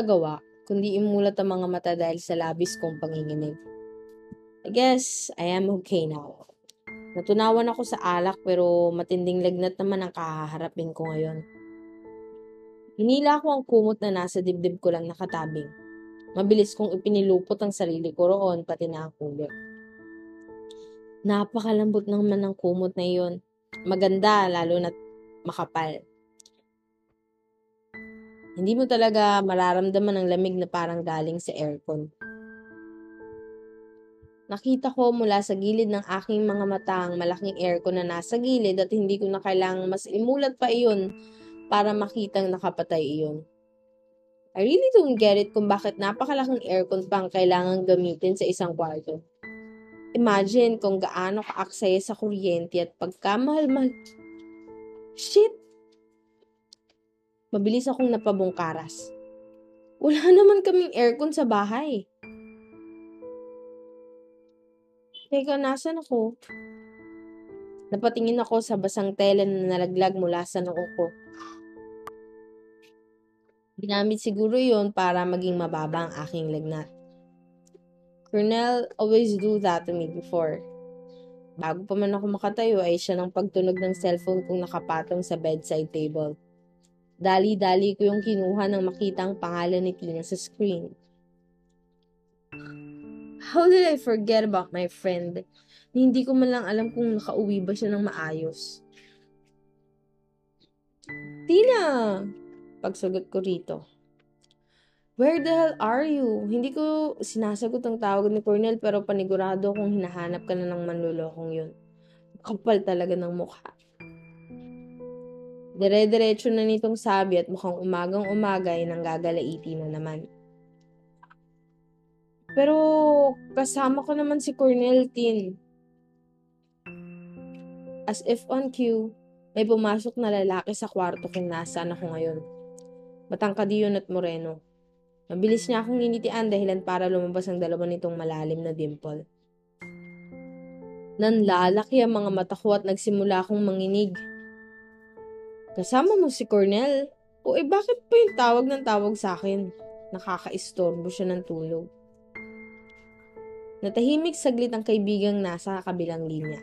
nagawa, kundi imulat ang mga mata dahil sa labis kong panginginig. I guess I am okay now. Natunawan ako sa alak pero matinding lagnat naman ang kahaharapin ko ngayon. Hinila ko ang kumot na nasa dibdib ko lang nakatabing. Mabilis kong ipinilupot ang sarili ko roon pati na ang kulit. Napakalambot naman ng kumot na iyon. Maganda, lalo na makapal. Hindi mo talaga mararamdaman ang lamig na parang galing sa aircon. Nakita ko mula sa gilid ng aking mga mata ang malaking aircon na nasa gilid at hindi ko na kailangang mas imulat pa iyon para makitang nakapatay iyon. I really don't get it kung bakit napakalaking aircon pang kailangan gamitin sa isang kwarto. Imagine kung gaano kaaksaya sa kuryente at pagkamahal-mahal. Shit! Mabilis akong napabungkaras. Wala naman kaming aircon sa bahay. Teka, nasan ako? Napatingin ako sa basang tela na nalaglag mula sa noo ko. Ginamit siguro yon para maging mababa ang aking lagnat. Colonel always do that to me before. Bago pa man ako makatayo ay siya ng pagtunog ng cellphone kong nakapatong sa bedside table. Dali-dali ko yung kinuha nang makita ang pangalan ni Tina sa screen. How did I forget about my friend? Hindi ko man lang alam kung nakauwi ba siya ng maayos. Tina! Pagsagot ko rito. Where the hell are you? Hindi ko sinasagot ang tawag ni Cornel pero panigurado kung hinahanap ka na ng manlulokong yun. Kapal talaga ng mukha. Dire-diretso na nitong sabi at mukhang umagang umaga ay nanggagalaiti na naman. Pero kasama ko naman si Cornel Tin. As if on cue, may pumasok na lalaki sa kwarto kung nasaan ako ngayon. Matangkad yun at moreno. Mabilis niya akong ninitian dahilan para lumabas ang dalawa nitong malalim na dimple. Nanlalaki ang mga mata ko at nagsimula akong manginig. Kasama mo si Cornel? O eh bakit pa yung tawag ng tawag sa akin? Nakakaistorbo siya ng tulog. Natahimik saglit ang kaibigang nasa kabilang linya.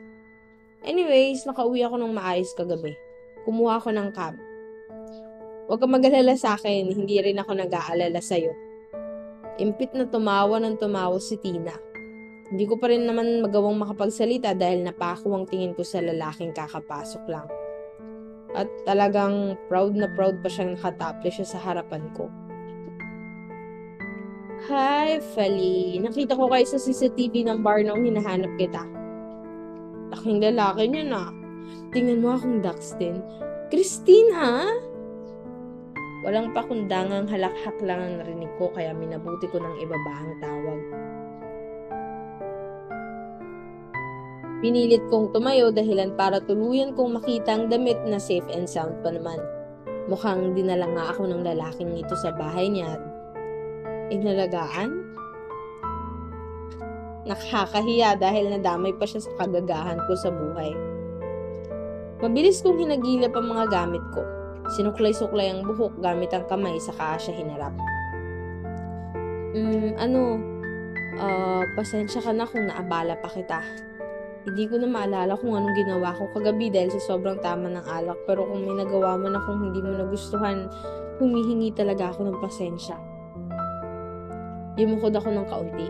Anyways, nakauwi ako ng maayos kagabi. Kumuha ako ng cab. Huwag kang mag-alala sa akin, hindi rin ako nag-aalala sa'yo. Impit na tumawa ng tumawa si Tina. Hindi ko pa rin naman magawang makapagsalita dahil napako ang tingin ko sa lalaking kakapasok lang. At talagang proud na proud pa siyang nakataple siya sa harapan ko. Hi, Feli. Nakita ko kayo sa CCTV ng bar nung hinahanap kita. Laking lalaki niya na. Tingnan mo akong. Christine, ha? Walang pakundangang halakhak lang ang narinig ko kaya minabuti ko ng ibaba ang tawag. Pinilit kong tumayo dahilan para tuluyan kong makita ang damit na safe and sound pa naman. Mukhang dinala nga ako ng lalaking ito sa bahay niya at inalagaan. Nakakahiya dahil nadamay pa siya sa kagagahan ko sa buhay. Mabilis kong hinagilap ang mga gamit ko. Sinuklay-suklay ang buhok gamit ang kamay sa siya hinarap. Mm, ano, uh, pasensya ka na kung naabala pa kita. Hindi ko na maalala kung anong ginawa ko kagabi dahil sa sobrang tama ng alak pero kung may nagawa man akong hindi mo nagustuhan, humihingi talaga ako ng pasensya. Yumukod ako ng kaunti.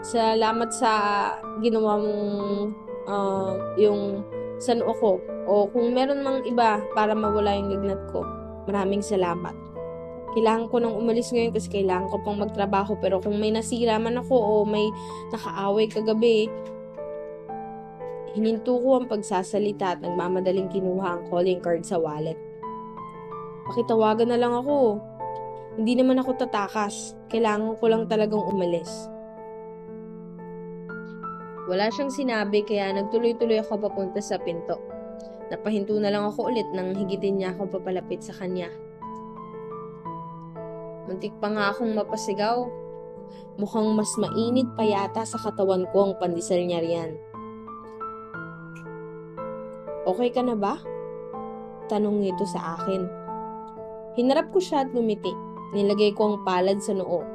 Salamat sa ginawa mong uh, yung sa noo ko o kung meron mang iba para mawala yung lagnat ko. Maraming salamat. Kailangan ko nang umalis ngayon kasi kailangan ko pang magtrabaho pero kung may nasira man ako o may nakaaway kagabi, hininto ko ang pagsasalita at nagmamadaling kinuha ang calling card sa wallet. Pakitawagan na lang ako. Hindi naman ako tatakas. Kailangan ko lang talagang umalis. Wala siyang sinabi kaya nagtuloy-tuloy ako papunta sa pinto. Napahinto na lang ako ulit nang higitin niya ako papalapit sa kanya. Muntik pa nga akong mapasigaw. Mukhang mas mainit pa yata sa katawan ko ang pandesal niya riyan. Okay ka na ba? Tanong nito sa akin. Hinarap ko siya at lumiti. Nilagay ko ang palad sa noo.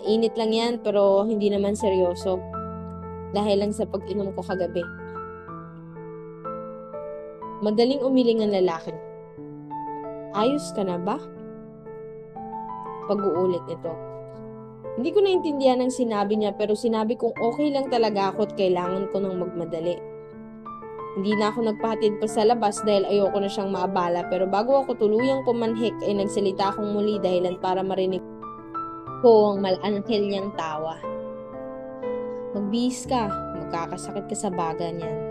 Mainit lang yan pero hindi naman seryoso. Dahil lang sa pag-inom ko kagabi. Madaling umiling ang lalaki. Ayos ka na ba? Pag-uulit nito. Hindi ko naintindihan ang sinabi niya pero sinabi kong okay lang talaga ako at kailangan ko nang magmadali. Hindi na ako nagpahatid pa sa labas dahil ayoko na siyang maabala pero bago ako tuluyang pumanhik ay nagsalita akong muli dahilan para marinig ko ang malanghel niyang tawa. Magbihis ka, magkakasakit ka sa baga niyan.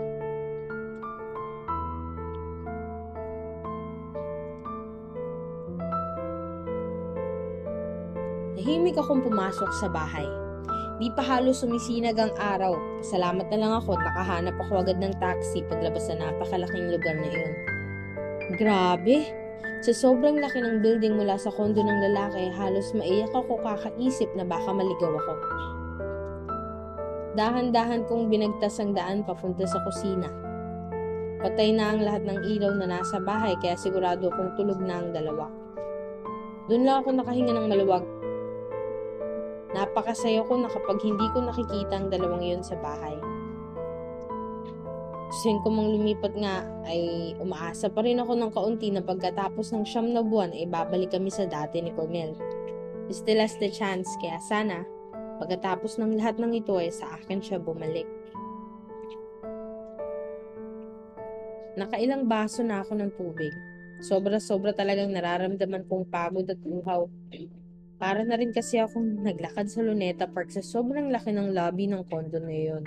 Tahimik akong pumasok sa bahay. Di pa halos sumisinag ang araw. Salamat na lang ako at nakahanap ako agad ng taxi paglabas sa napakalaking lugar na iyon. Grabe! Sa sobrang laki ng building mula sa kondo ng lalaki, halos maiyak ako kakaisip na baka maligaw ako. Dahan-dahan kong binagtas ang daan papunta sa kusina. Patay na ang lahat ng ilaw na nasa bahay kaya sigurado akong tulog na ang dalawa. Doon lang ako nakahinga ng maluwag Napakasaya ko na kapag hindi ko nakikita ang dalawang yun sa bahay. Gustuin ko mang lumipat nga ay umaasa pa rin ako ng kaunti na pagkatapos ng siyam na buwan ay babalik kami sa dati ni Cornel. Still has the chance kaya sana pagkatapos ng lahat ng ito ay sa akin siya bumalik. Nakailang baso na ako ng tubig. Sobra-sobra talagang nararamdaman kong pagod at uhaw. Para na rin kasi akong naglakad sa Luneta Park sa sobrang laki ng lobby ng condo na yun.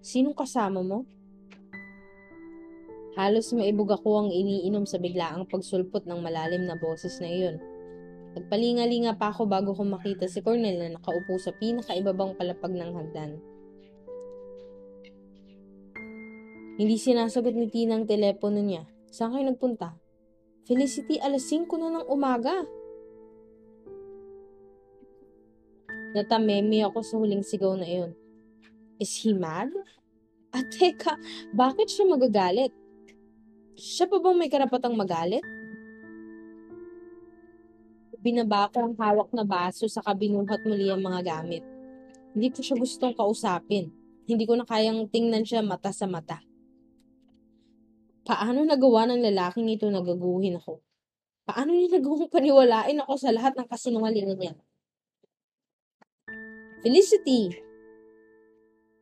Sinong kasama mo? Halos maibog ako ang iniinom sa biglaang pagsulpot ng malalim na boses na iyon. Nagpalinga-linga pa ako bago ko makita si Cornel na nakaupo sa pinakaibabang palapag ng hagdan. Hindi sinasagot ni Tina ang telepono niya. Saan kayo nagpunta? Felicity, alas 5 na ng umaga. Natameme ako sa huling sigaw na iyon. Is he mad? At teka, bakit siya magagalit? Siya pa bang may karapatang magalit? Binaba ko ang hawak na baso sa kabinuhat muli ang mga gamit. Hindi ko siya gustong kausapin. Hindi ko na kayang tingnan siya mata sa mata. Paano nagawa ng lalaking ito na ako? Paano niya nagawang paniwalain ako sa lahat ng kasinungalingan niya? Felicity!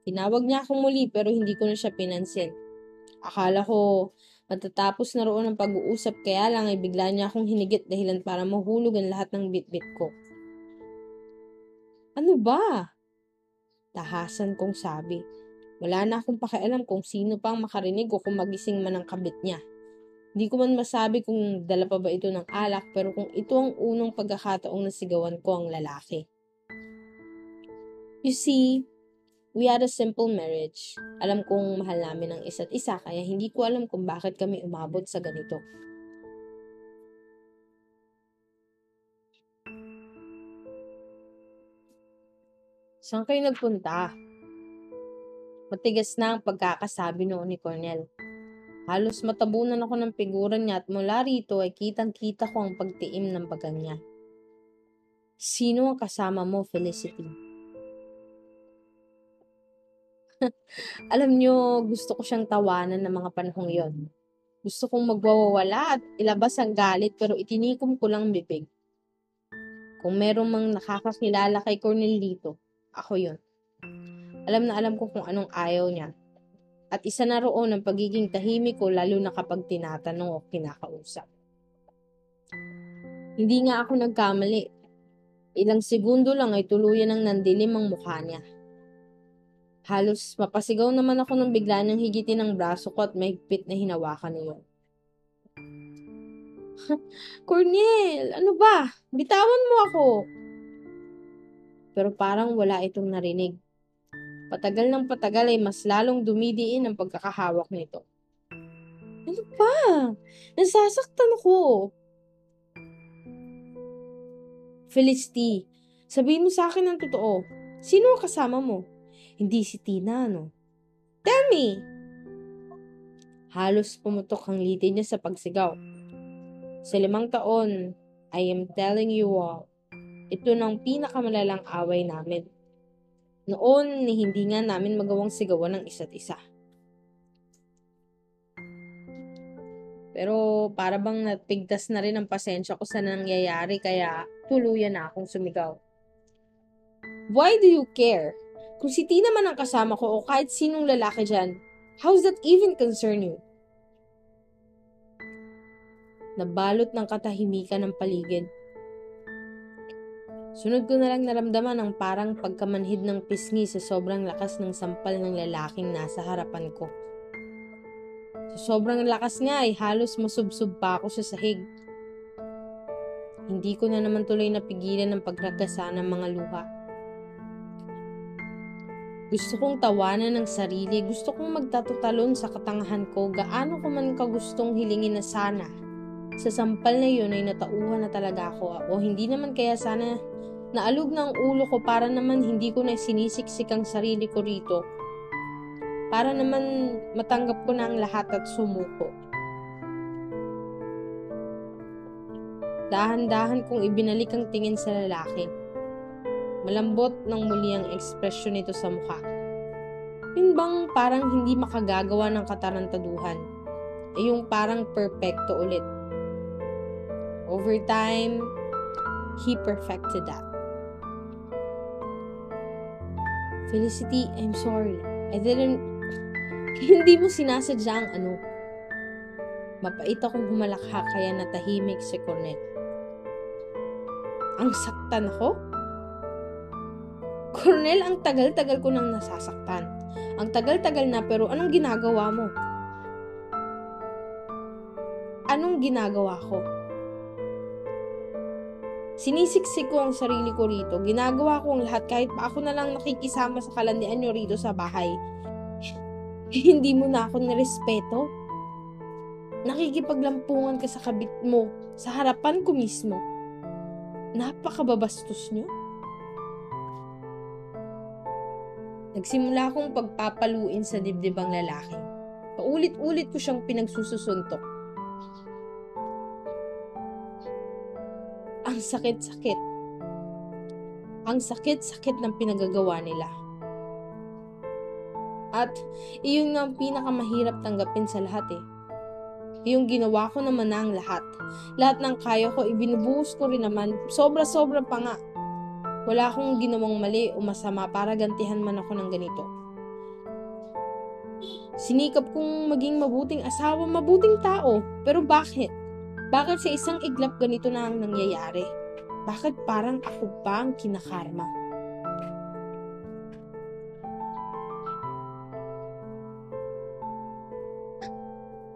Tinawag niya ako muli pero hindi ko na siya pinansin. Akala ko matatapos na roon ang pag-uusap kaya lang ay bigla niya akong hinigit dahilan para mahulog ang lahat ng bitbit ko. Ano ba? Tahasan kong sabi. Wala na akong pakialam kung sino pang makarinig o kung magising man ang kabit niya. Hindi ko man masabi kung dala pa ba ito ng alak pero kung ito ang unang pagkakataong nasigawan ko ang lalaki. You see, we had a simple marriage. Alam kong mahal namin ang isa't isa kaya hindi ko alam kung bakit kami umabot sa ganito. Saan kayo nagpunta? Matigas na ang pagkakasabi noon ni Cornel. Halos matabunan ako ng figuran niya at mula rito ay kitang-kita ko ang pagtiim ng baga niya. Sino ang kasama mo, Felicity? Alam niyo, gusto ko siyang tawanan ng mga panahong yon. Gusto kong magwawala at ilabas ang galit pero itinikom ko lang bibig. Kung merong mang nakakakilala kay Cornel dito, ako yon. Alam na alam ko kung anong ayaw niya. At isa na roon ang pagiging tahimik ko lalo na kapag tinatanong o kinakausap. Hindi nga ako nagkamali. Ilang segundo lang ay tuluyan ng nandilim ang mukha niya. Halos mapasigaw naman ako nang bigla niyang higitin ang braso ko at mahigpit na hinawakan niyo. Cornel, ano ba? Bitawan mo ako. Pero parang wala itong narinig. Patagal ng patagal ay mas lalong dumidiin ang pagkakahawak nito. Ano pa? Nasasaktan ako. Felicity, sabihin mo sa akin ang totoo. Sino ang kasama mo? Hindi si Tina, no? Tell me! Halos pumutok ang liti niya sa pagsigaw. Sa limang taon, I am telling you all, ito ng pinakamalalang away namin. Noon, hindi nga namin magawang sigawan ng isa't isa. Pero para bang napigtas na rin ang pasensya ko sa nangyayari kaya tuluyan na akong sumigaw. Why do you care? Kung si Tina man ang kasama ko o kahit sinong lalaki dyan, how does that even concern you? Nabalot ng katahimikan ng paligid. Sunod ko na lang naramdaman ang parang pagkamanhid ng pisngi sa sobrang lakas ng sampal ng lalaking nasa harapan ko. Sa sobrang lakas nga ay halos masubsob pa ako sa sahig. Hindi ko na naman tuloy napigilan ng pagragasa ng mga luha. Gusto kong tawanan ng sarili, gusto kong magtatutalon sa katangahan ko, gaano ko man kagustong hilingin na sana. Sa sampal na yun ay natauhan na talaga ako o hindi naman kaya sana naalog na ulo ko para naman hindi ko na sinisiksik ang sarili ko rito para naman matanggap ko na ang lahat at sumuko. Dahan-dahan kong ibinalik ang tingin sa lalaki. Malambot ng muli ang ekspresyon nito sa mukha. Yun bang parang hindi makagagawa ng katarantaduhan? E yung parang perfecto ulit. Over time, he perfected that. Felicity, I'm sorry. I didn't hindi mo sinasadya ang ano. Mapait akong humalakha kaya natahimik si Cornet. Ang saktan ako? Cornel, ang tagal-tagal ko nang nasasaktan. Ang tagal-tagal na pero anong ginagawa mo? Anong ginagawa ko? Sinisiksik ko ang sarili ko rito. Ginagawa ko ang lahat kahit pa ako na lang nakikisama sa kalandian nyo rito sa bahay hindi mo na ako nirespeto. Nakikipaglampungan ka sa kabit mo, sa harapan ko mismo. Napakababastos nyo. Nagsimula akong pagpapaluin sa dibdibang lalaki. Paulit-ulit ko siyang pinagsususuntok. Ang sakit-sakit. Ang sakit-sakit ng pinagagawa nila. At iyon nga ang pinakamahirap tanggapin sa lahat eh. Yung ginawa ko naman na ang lahat. Lahat ng kaya ko, ibinubuhos ko rin naman. Sobra-sobra pa nga. Wala akong ginawang mali o masama para gantihan man ako ng ganito. Sinikap kong maging mabuting asawa, mabuting tao. Pero bakit? Bakit sa isang iglap ganito na ang nangyayari? Bakit parang ako pa ang kinakarma?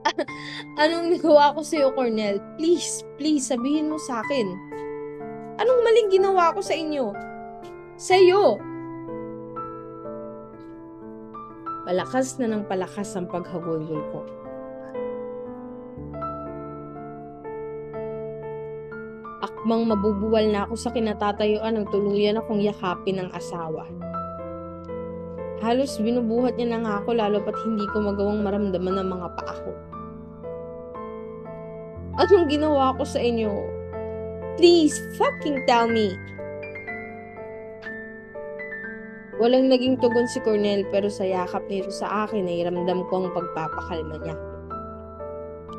Anong nagawa ko sa'yo, Cornel? Please, please, sabihin mo sa akin. Anong maling ginawa ko sa inyo? Sa'yo! Palakas na ng palakas ang paghagulgol ko. Akmang mabubuwal na ako sa kinatatayuan ng tuluyan akong yakapin ng asawa. Halos binubuhat niya na nga ako lalo pat hindi ko magawang maramdaman ng mga paa ko. Anong ginawa ko sa inyo? Please, fucking tell me. Walang naging tugon si Cornel pero sa yakap nito sa akin ay ramdam ko ang pagpapakalma niya.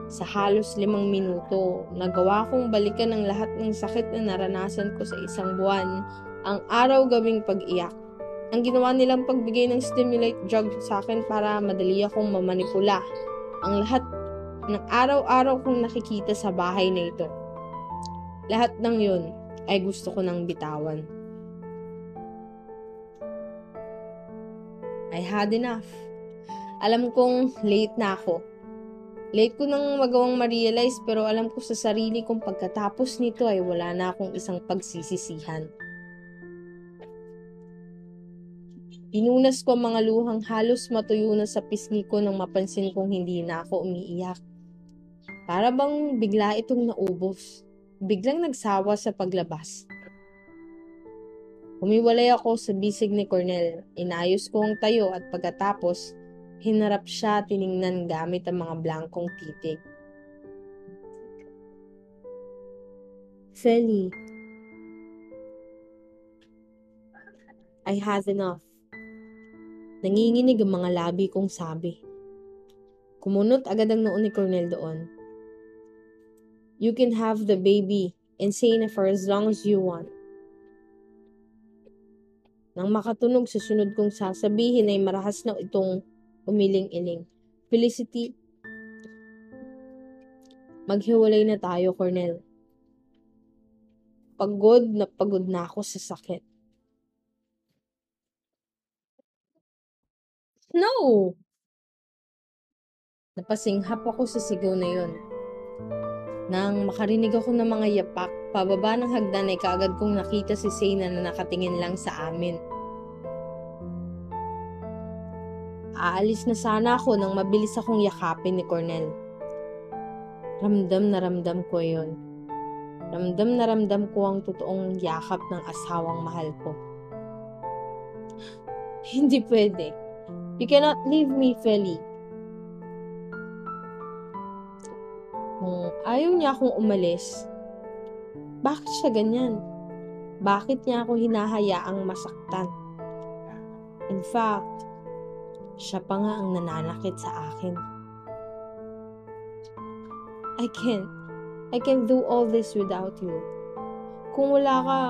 Sa halos limang minuto, nagawa kong balikan ang lahat ng sakit na naranasan ko sa isang buwan, ang araw-gabing pag-iyak. Ang ginawa nilang pagbigay ng stimulate drug sa akin para madali akong mamanipula. Ang lahat ng araw-araw kong nakikita sa bahay na ito. Lahat ng yun ay gusto ko nang bitawan. I had enough. Alam kong late na ako. Late ko nang magawang ma-realize pero alam ko sa sarili kong pagkatapos nito ay wala na akong isang pagsisisihan. Pinunas ko ang mga luhang halos matuyo na sa pisngi ko nang mapansin kong hindi na ako umiiyak. Para bang bigla itong naubos. Biglang nagsawa sa paglabas. Humiwalay ako sa bisig ni Cornel. Inayos ko ang tayo at pagkatapos, hinarap siya tiningnan gamit ang mga blankong titig. Feli, I have enough. Nanginginig ang mga labi kong sabi. Kumunot agad ang noon ni Cornel doon. You can have the baby and say na for as long as you want. Nang makatunog sa sunod kong sasabihin ay marahas na itong umiling-iling. Felicity, maghiwalay na tayo, Cornel. Pagod na pagod na ako sa sakit. No! Napasinghap ako sa sigaw na yon. Nang makarinig ako ng mga yapak, pababa ng hagdan ay kaagad kong nakita si Sena na nakatingin lang sa amin. Aalis na sana ako nang mabilis akong yakapin ni Cornel. Ramdam na ramdam ko yon. Ramdam na ramdam ko ang totoong yakap ng asawang mahal ko. Hindi pwede. You cannot leave me, Feli. Kung ayaw niya akong umalis, bakit siya ganyan? Bakit niya ako hinahayaang masaktan? In fact, siya pa nga ang nananakit sa akin. I can't. I can do all this without you. Kung wala ka,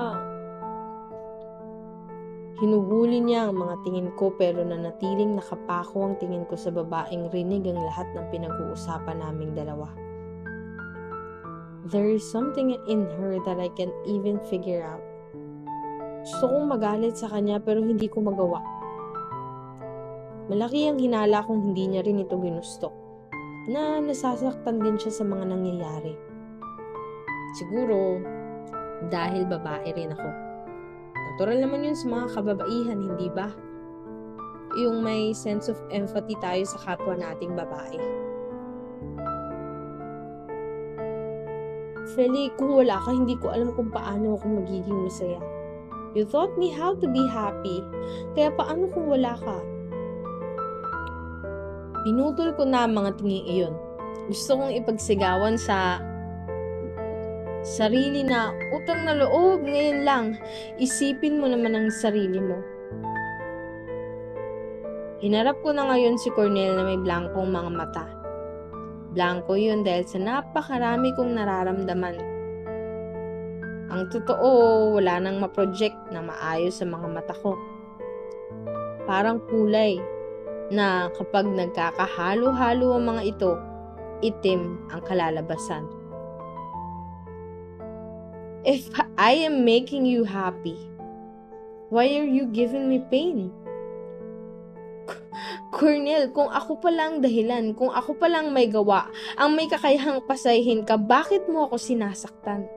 hinuhuli niya ang mga tingin ko pero nanatiling nakapako ang tingin ko sa babaeng rinig ang lahat ng pinag-uusapan naming dalawa. There is something in her that I can't even figure out. Gusto kong magalit sa kanya pero hindi ko magawa. Malaki ang hinala kung hindi niya rin ito ginusto. Na nasasaktan din siya sa mga nangyayari. Siguro, dahil babae rin ako. Natural naman yun sa mga kababaihan, hindi ba? Yung may sense of empathy tayo sa kapwa nating babae. Feli, kung wala ka, hindi ko alam kung paano ako magiging masaya. You taught me how to be happy. Kaya paano kung wala ka? Pinutol ko na ang mga tingin iyon. Gusto kong ipagsigawan sa sarili na utang na loob ngayon lang. Isipin mo naman ang sarili mo. Hinarap ko na ngayon si Cornel na may blankong mga mata. Blanco yun dahil sa napakarami kong nararamdaman. Ang totoo, wala nang ma-project na maayos sa mga mata ko. Parang kulay na kapag nagkakahalo-halo ang mga ito, itim ang kalalabasan. If I am making you happy, why are you giving me pain? Cornel, kung ako pa lang dahilan, kung ako pa lang may gawa, ang may kakayahang pasahin ka, bakit mo ako sinasaktan?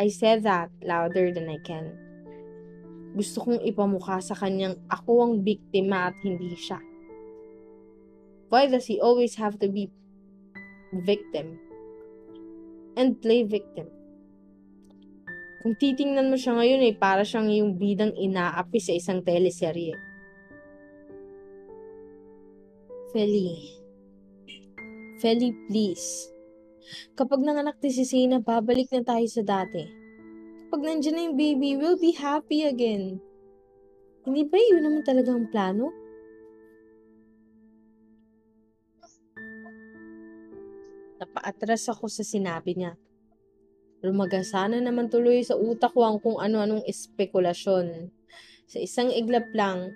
I said that louder than I can. Gusto kong ipamukha sa kanyang ako ang biktima at hindi siya. Why does he always have to be victim and play victim. Kung titingnan mo siya ngayon eh, para siyang yung bidang inaapi sa isang teleserye. Feli. Feli, please. Kapag nanganak din si Sina, babalik na tayo sa dati. Kapag nandiyan na yung baby, we'll be happy again. Hindi ba yun naman talaga ang plano? Napaatras ako sa sinabi niya. Lumagasana naman tuloy sa utak ko ang kung ano-anong espekulasyon. Sa isang iglap lang,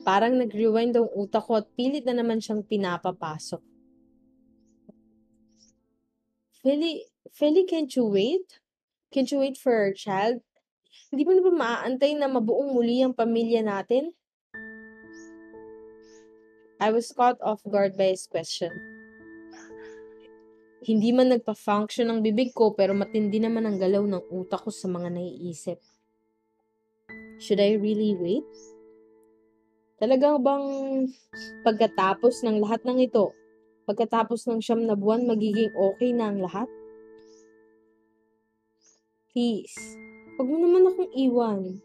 parang nag-rewind ang utak ko at pilit na naman siyang pinapapasok. Feli, Feli, can't you wait? Can't you wait for our child? Hindi mo na ba maaantay na mabuong muli ang pamilya natin? I was caught off guard by his question. Hindi man nagpa-function ang bibig ko pero matindi naman ang galaw ng utak ko sa mga naiisip. Should I really wait? Talagang bang pagkatapos ng lahat ng ito, pagkatapos ng siyam na buwan, magiging okay na ang lahat? Please, huwag mo naman akong iwan.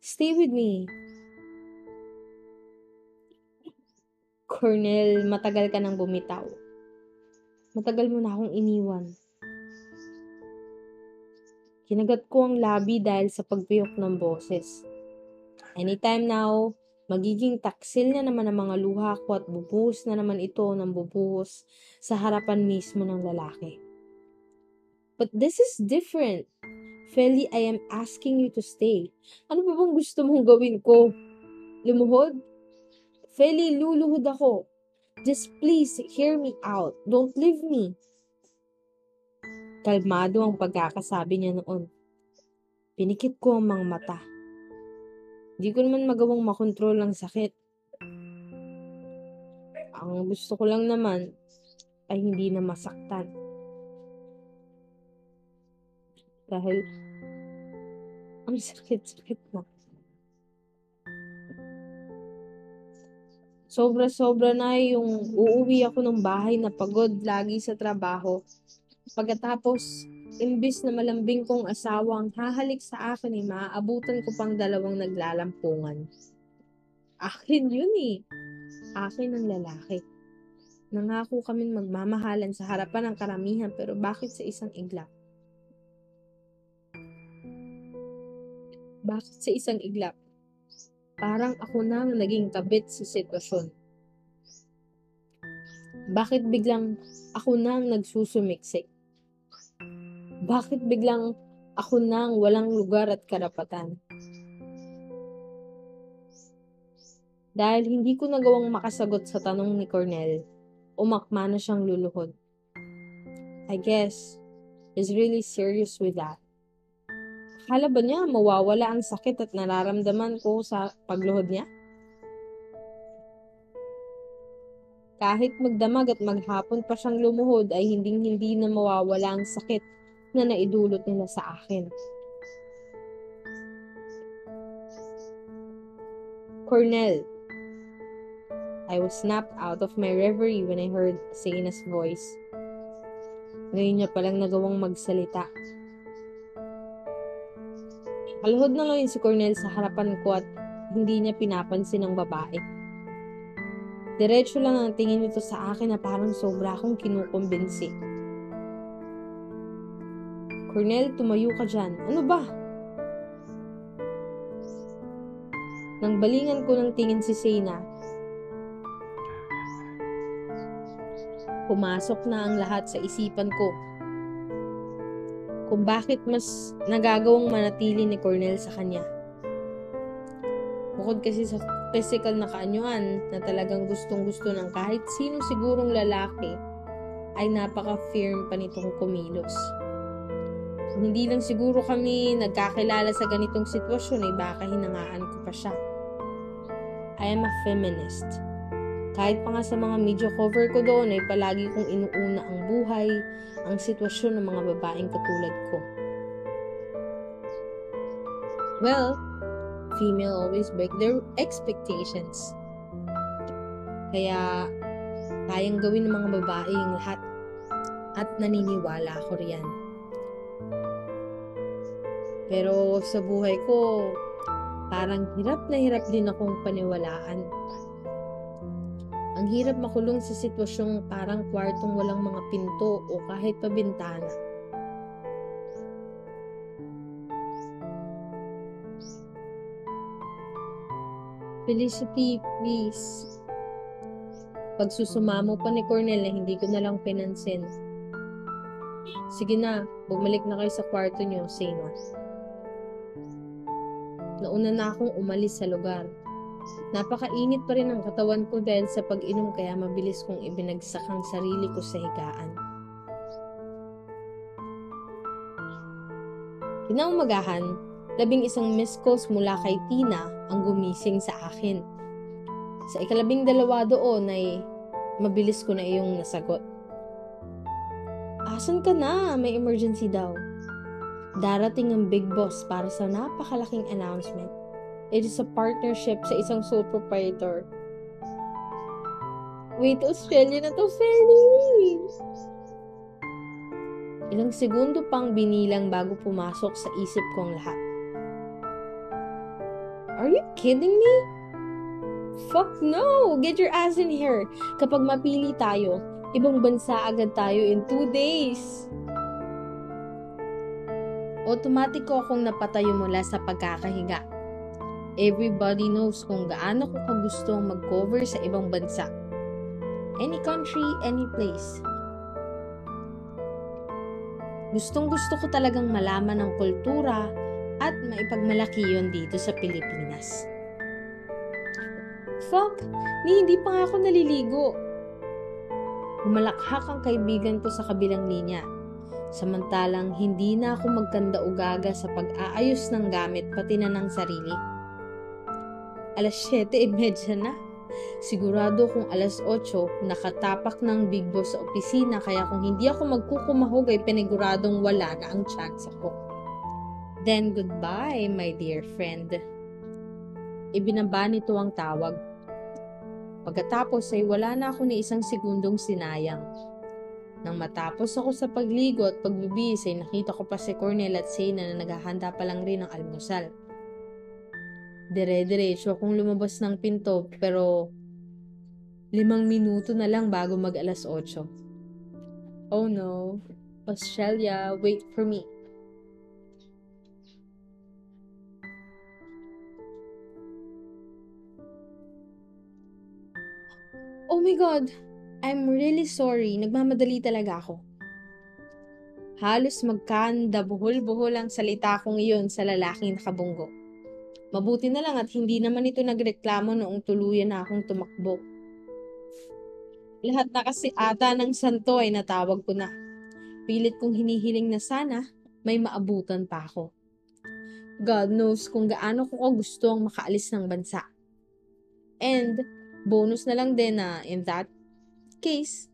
Stay with me. Cornel, matagal ka nang bumitaw. Matagal mo na akong iniwan. Kinagat ko ang labi dahil sa pagpiyok ng boses. Anytime now, magiging taksil na naman ang mga luha ko at bubuhos na naman ito ng bubuhos sa harapan mismo ng lalaki. But this is different. Feli, I am asking you to stay. Ano ba bang gusto mong gawin ko? Lumuhod? Feli, luluhod ako. Just please, hear me out. Don't leave me. Kalmado ang pagkakasabi niya noon. Pinikit ko ang mga mata. Di ko naman magawang makontrol ang sakit. Ang gusto ko lang naman ay hindi na masaktan. Dahil ang sakit-sakit na. Sobra-sobra na yung uuwi ako ng bahay na pagod lagi sa trabaho. Pagkatapos, imbis na malambing kong asawang hahalik sa akin ay maaabutan ko pang dalawang naglalampungan. Akin yun eh. Akin ang lalaki. Nangako kaming magmamahalan sa harapan ng karamihan pero bakit sa isang iglap? Bakit sa isang iglap? Parang ako na ang naging kabit sa sitwasyon. Bakit biglang ako na ang nagsusumiksik? Bakit biglang ako nang walang lugar at karapatan? Dahil hindi ko nagawang makasagot sa tanong ni Cornell, umakma na siyang luluhod. I guess, he's really serious with that. Akala ba niya mawawala ang sakit at nararamdaman ko sa pagluhod niya? Kahit magdamag at maghapon pa siyang lumuhod ay hinding-hindi na mawawala ang sakit na naidulot nila sa akin. Cornell. I was snapped out of my reverie when I heard Sana's voice. Ngayon niya palang nagawang magsalita. Kaluhod na ngayon si Cornell sa harapan ko at hindi niya pinapansin ang babae. Diretso lang ang tingin nito sa akin na parang sobra akong kinukumbinsi. Cornel, tumayo ka dyan. Ano ba? Nang balingan ko ng tingin si Sena, pumasok na ang lahat sa isipan ko. Kung bakit mas nagagawang manatili ni Cornel sa kanya. Bukod kasi sa physical na kaanyuan na talagang gustong-gusto ng kahit sino sigurong lalaki, ay napaka-firm pa nitong kumilos. Hindi lang siguro kami nagkakilala sa ganitong sitwasyon ay baka hinangaan ko pa siya. I am a feminist. Kahit pa nga sa mga media cover ko doon ay palagi kong inuuna ang buhay, ang sitwasyon ng mga babaeng katulad ko. Well, female always break their expectations. Kaya, kayang gawin ng mga babae yung lahat at naniniwala ako riyan. Pero sa buhay ko, parang hirap na hirap din akong paniwalaan. Ang hirap makulong sa sitwasyong parang kwartong walang mga pinto o kahit pa bintana. Felicity, please. Pagsusumamo pa ni Cornel na hindi ko na lang pinansin. Sige na, bumalik na kayo sa kwarto niyo, Sena. Nauna na akong umalis sa lugar. Napakainit pa rin ang katawan ko dahil sa pag-inom kaya mabilis kong ibinagsak ang sarili ko sa higaan. Kinaumagahan, labing isang miss calls mula kay Tina ang gumising sa akin. Sa ikalabing dalawa doon ay mabilis ko na iyong nasagot. Asan ka na? May emergency daw. Darating ang big boss para sa napakalaking announcement. It is a partnership sa isang sole proprietor. Wait, Australia na to, Feli! Ilang segundo pang binilang bago pumasok sa isip kong lahat. Are you kidding me? Fuck no! Get your ass in here! Kapag mapili tayo, ibang bansa agad tayo in two days. Otomatiko akong napatayo mula sa pagkakahiga. Everybody knows kung gaano ko kagustong mag-cover sa ibang bansa. Any country, any place. Gustong gusto ko talagang malaman ng kultura at maipagmalaki yon dito sa Pilipinas. Fuck, ni hindi pa nga ako naliligo. Humalakhak ang kaibigan ko sa kabilang linya. Samantalang hindi na ako magkanda ugaga sa pag-aayos ng gamit pati na ng sarili. Alas 7.30 na. Sigurado kung alas 8, nakatapak ng big boss sa opisina kaya kung hindi ako magkukumahog ay piniguradong wala na ang chance ako. Then goodbye, my dear friend. Ibinaba nito ang tawag. Pagkatapos ay wala na ako ni isang segundong sinayang. Nang matapos ako sa pagligo at pagbibihis ay nakita ko pa si Cornel at Sena na naghahanda pa lang rin ng almusal. Dire-diretso akong lumabas ng pinto pero limang minuto na lang bago mag alas 8. Oh no, Australia, wait for me. Oh my God! I'm really sorry. Nagmamadali talaga ako. Halos magkanda buhol-buhol ang salita kong iyon sa lalaking nakabunggo. Mabuti na lang at hindi naman ito nagreklamo noong tuluyan na akong tumakbo. Lahat na kasi ata ng santo ay natawag ko na. Pilit kong hinihiling na sana may maabutan pa ako. God knows kung gaano ko gusto ang makaalis ng bansa. And bonus na lang din na in that case,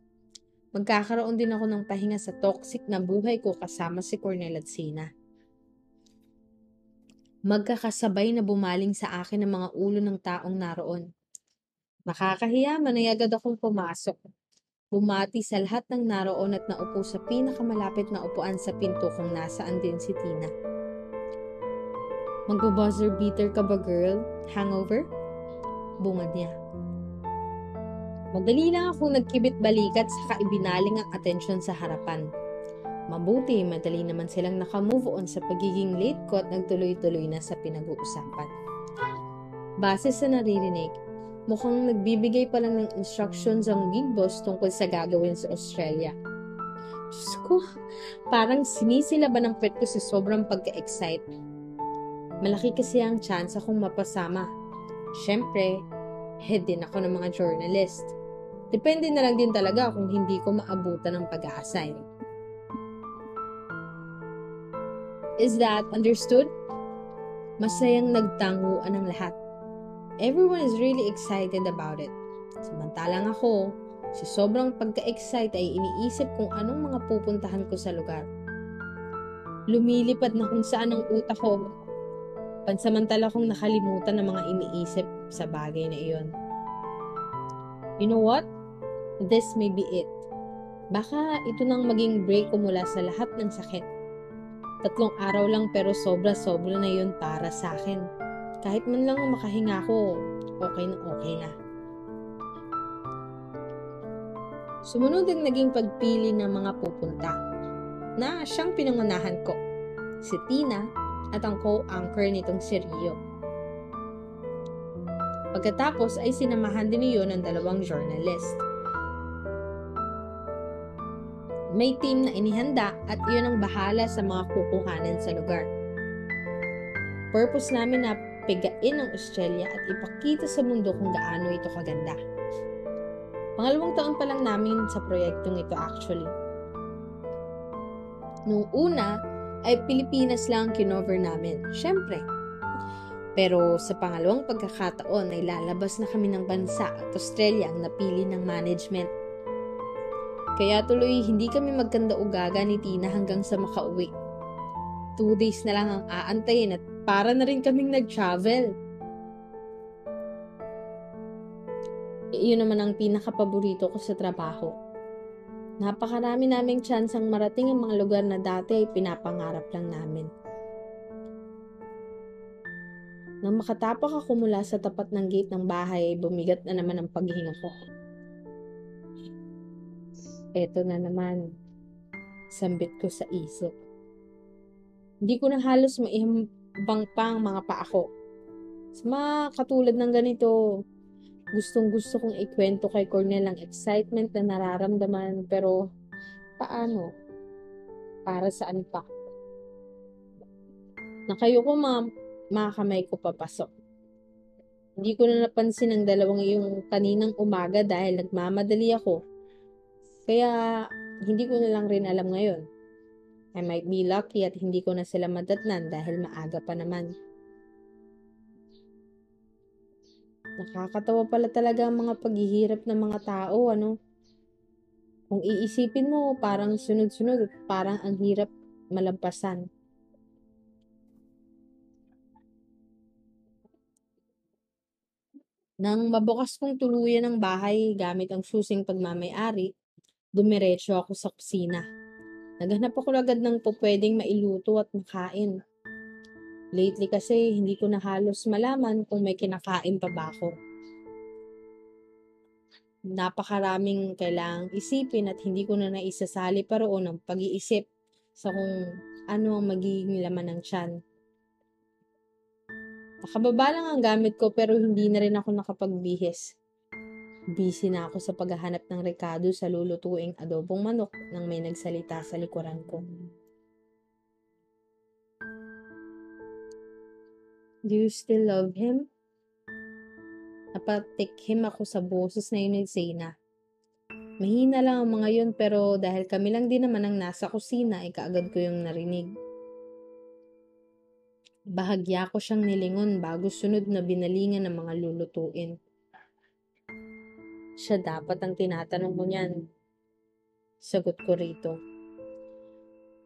magkakaroon din ako ng pahinga sa toxic na buhay ko kasama si Cornel at Sina. Magkakasabay na bumaling sa akin ang mga ulo ng taong naroon. Nakakahiya man ay agad akong pumasok. Bumati sa lahat ng naroon at naupo sa pinakamalapit na upuan sa pinto kung nasaan din si Tina. Magbo-buzzer beater ka ba girl? Hangover? Bungad niya. Madali lang akong nagkibit balikat sa kaibinaling ang atensyon sa harapan. Mabuti, madali naman silang nakamove on sa pagiging late ko at nagtuloy-tuloy na sa pinag-uusapan. Base sa naririnig, mukhang nagbibigay pa lang ng instructions ang big boss tungkol sa gagawin sa Australia. Diyos ko, parang sinisila ba ng pet ko sa sobrang pagka-excite. Malaki kasi ang chance akong mapasama. Siyempre, head din ako ng mga journalist. Depende na lang din talaga kung hindi ko maabutan ng pag-a-assign. Is that understood? Masayang nagtanguan ang lahat. Everyone is really excited about it. Samantalang ako, sa sobrang pagka-excite ay iniisip kung anong mga pupuntahan ko sa lugar. Lumilipad na kung saan ang utak ko. Pansamantala kong nakalimutan ng mga iniisip sa bagay na iyon. You know what? This may be it. Baka ito nang maging break ko mula sa lahat ng sakit Tatlong araw lang pero sobra-sobra na yun para sa akin. Kahit man lang makahinga ko, okay na okay na. Sumunod ang naging pagpili ng mga pupunta na siyang pinangunahan ko, si Tina at ang co-anchor nitong si Rio. Pagkatapos ay sinamahan din niyo ng dalawang journalist. May team na inihanda at iyon ang bahala sa mga kukuhanan sa lugar. Purpose namin na pigain ang Australia at ipakita sa mundo kung gaano ito kaganda. Pangalawang taon pa lang namin sa proyektong ito actually. Nung una, ay Pilipinas lang kinover namin. Siyempre. Pero sa pangalawang pagkakataon ay lalabas na kami ng bansa at Australia ang napili ng management kaya tuloy hindi kami magkanda ugaga ni Tina hanggang sa makauwi. Two days na lang ang aantayin at para na rin kaming nag-travel. Iyon naman ang pinakapaborito ko sa trabaho. Napakarami naming chance ang marating ang mga lugar na dati ay pinapangarap lang namin. Nang makatapak ako mula sa tapat ng gate ng bahay, bumigat na naman ang paghinga ko. Eto na naman, sambit ko sa isip. Hindi ko na halos maihambang pa ang mga paa ko. Sa katulad ng ganito, gustong gusto kong ikwento kay Cornel ang excitement na nararamdaman pero paano? Para saan pa? Nakayo ko ma'am, mga kamay ko papasok. Hindi ko na napansin ang dalawang iyong kaninang umaga dahil nagmamadali ako. Kaya hindi ko na lang rin alam ngayon. I might be lucky at hindi ko na sila madatnan dahil maaga pa naman. Nakakatawa pala talaga ang mga paghihirap ng mga tao, ano? Kung iisipin mo, parang sunod-sunod parang ang hirap malampasan. Nang mabukas kong tuluyan ng bahay gamit ang susing pagmamayari, dumiretso ako sa kusina. Naghanap ako agad ng pupwedeng mailuto at makain. Lately kasi hindi ko na halos malaman kung may kinakain pa ba ako. Napakaraming kailangang isipin at hindi ko na naisasali pa roon ang pag-iisip sa kung ano ang magiging laman ng tiyan. Nakababa lang ang gamit ko pero hindi na rin ako nakapagbihis. Busy na ako sa paghahanap ng rekado sa lulutuing adobong manok nang may nagsalita sa likuran ko. Do you still love him? Napatikhim ako sa boses na yun ni Zayna. Mahina lang ang mga yun pero dahil kami lang din naman ang nasa kusina ay kaagad ko yung narinig. Bahagya ko siyang nilingon bago sunod na binalingan ng mga lulutuin. Siya dapat ang tinatanong mo niyan. Sagot ko rito.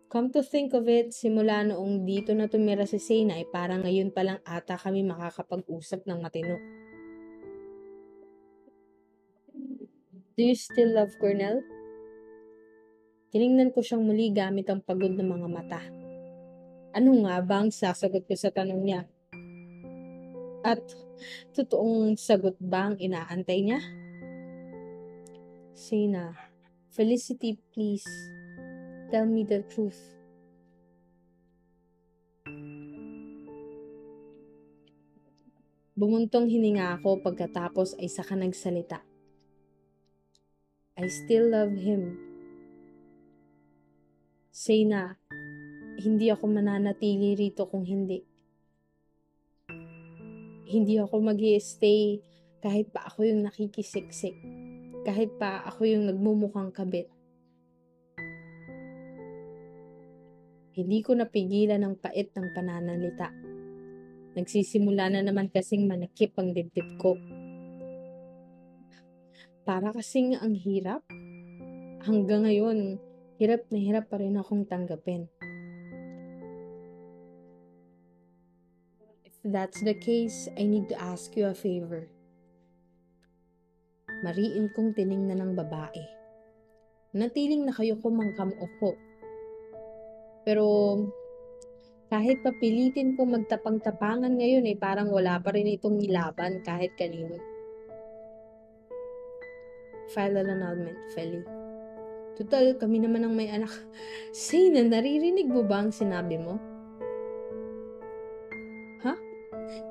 Come to think of it, simula noong dito na tumira si Sena ay parang ngayon pa lang ata kami makakapag-usap ng matino. Do you still love Cornell? Tiningnan ko siyang muli gamit ang pagod ng mga mata. Ano nga ba ang sasagot ko sa tanong niya? At totoong sagot ba ang inaantay niya? Sina, Felicity, please, tell me the truth. Bumuntong hininga ako pagkatapos ay saka nagsalita. I still love him. Sina, hindi ako mananatili rito kung hindi. Hindi ako mag stay kahit pa ako yung nakikisiksik. Kahit pa ako yung nagmumukhang kabit. Hindi ko napigilan ang pait ng pananalita. Nagsisimula na naman kasing manakip ang dibdib ko. Para kasing ang hirap. Hanggang ngayon, hirap na hirap pa rin akong tanggapin. that's the case, I need to ask you a favor. Mariin kong tiningnan ng babae. Natiling na kayo kumangkamuko. Pero kahit papilitin ko magtapang-tapangan ngayon eh parang wala pa rin itong nilaban kahit kanino. File an annulment, Feli. Total, kami naman ang may anak. Sina, naririnig mo ba ang sinabi mo?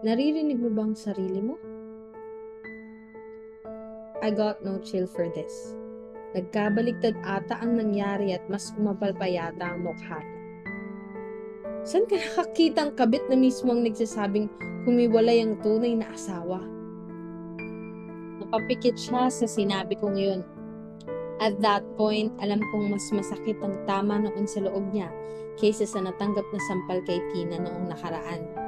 Naririnig mo bang sarili mo? I got no chill for this. Nagkabaligtad ata ang nangyari at mas umapal pa yata ang mukha niya. Saan ka nakakitang kabit na mismo ang nagsasabing humiwalay ang tunay na asawa? Napapikit siya sa sinabi ko ngayon. At that point, alam kong mas masakit ang tama noon sa loob niya kaysa sa natanggap na sampal kay Tina noong nakaraan.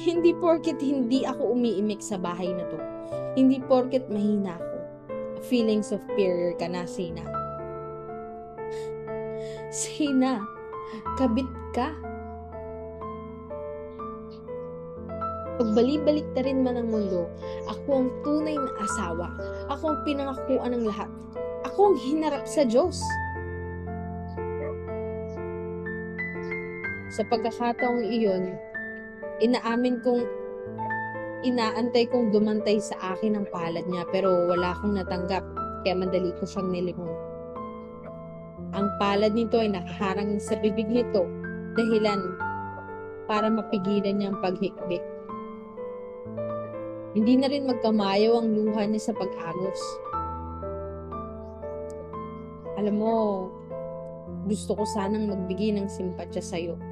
Hindi porket hindi ako umiimik sa bahay na to. Hindi porket mahina ako. Feelings of superior ka na, Sina. Sina, kabit ka. Pagbalik-balik na rin man ang mundo, ako ang tunay na asawa. Ako ang pinangakuan ng lahat. Ako ang hinarap sa Diyos. Sa pagkakataong iyon, Inaamin kong inaantay kong dumantay sa akin ang palad niya pero wala akong natanggap kaya madali ko siyang nilimon. Ang palad nito ay nakaharang sa bibig nito dahilan para mapigilan niya ang paghikbi. Hindi na rin magkamayaw ang luha niya sa pag-agos. Alam mo, gusto ko sanang magbigay ng simpatya sa'yo.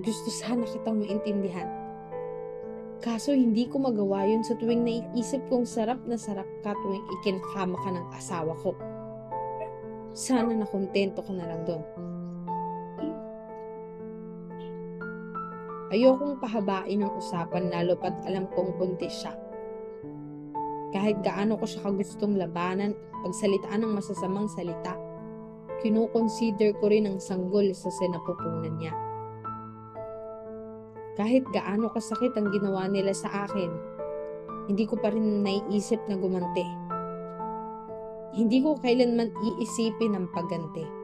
Gusto sana kitang maintindihan. Kaso hindi ko magawa yun sa tuwing naiisip kong sarap na sarap ka tuwing ikinakama ka ng asawa ko. Sana nakontento ka na lang doon. Ayokong pahabain ang usapan lalo pat alam kong buntis siya. Kahit gaano ko siya kagustong labanan at pagsalitaan ng masasamang salita, kinukonsider ko rin ang sanggol sa sinapupunan niya. Kahit gaano kasakit ang ginawa nila sa akin, hindi ko pa rin naiisip na gumante. Hindi ko kailanman iisipin ang pagganti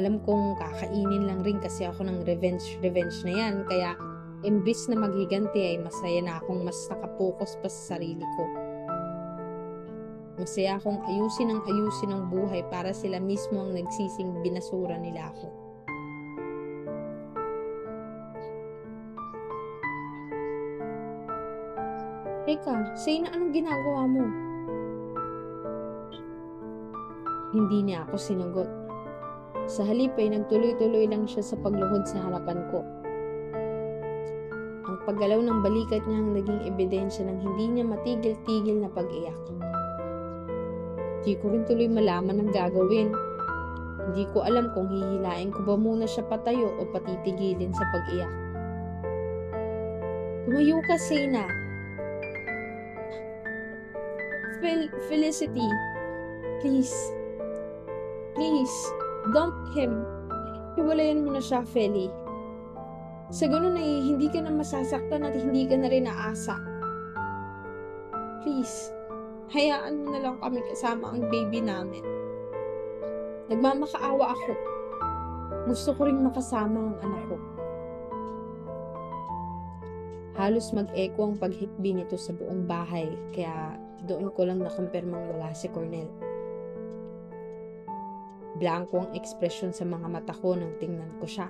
alam kong kakainin lang rin kasi ako ng revenge revenge na yan kaya imbis na maghiganti ay masaya na akong mas nakapokus pa sa sarili ko. Masaya akong ayusin ang ayusin ang buhay para sila mismo ang nagsising binasura nila ako. Teka, say na anong ginagawa mo? Hindi niya ako sinagot. Sa halip ay nagtuloy-tuloy lang siya sa pagluhod sa harapan ko. Ang paggalaw ng balikat niya ang naging ebidensya ng hindi niya matigil-tigil na pag-iyak. Hindi ko rin tuloy malaman ang gagawin. Hindi ko alam kung hihilain ko ba muna siya patayo o patitigilin sa pag-iyak. Tumayo ka, Sena. Fel Felicity, please. Please. Dump him. Hiwalayan mo na siya, Feli. Sa ganun ay hindi ka na masasaktan at hindi ka na rin naasa. Please, hayaan mo na lang kami kasama ang baby namin. Nagmamakaawa ako. Gusto ko rin makasama ang anak ko. Halos mag-echo ang paghikbi nito sa buong bahay, kaya doon ko lang nakumpirmang wala si Cornel. Blanco ang ekspresyon sa mga mata ko nang tingnan ko siya.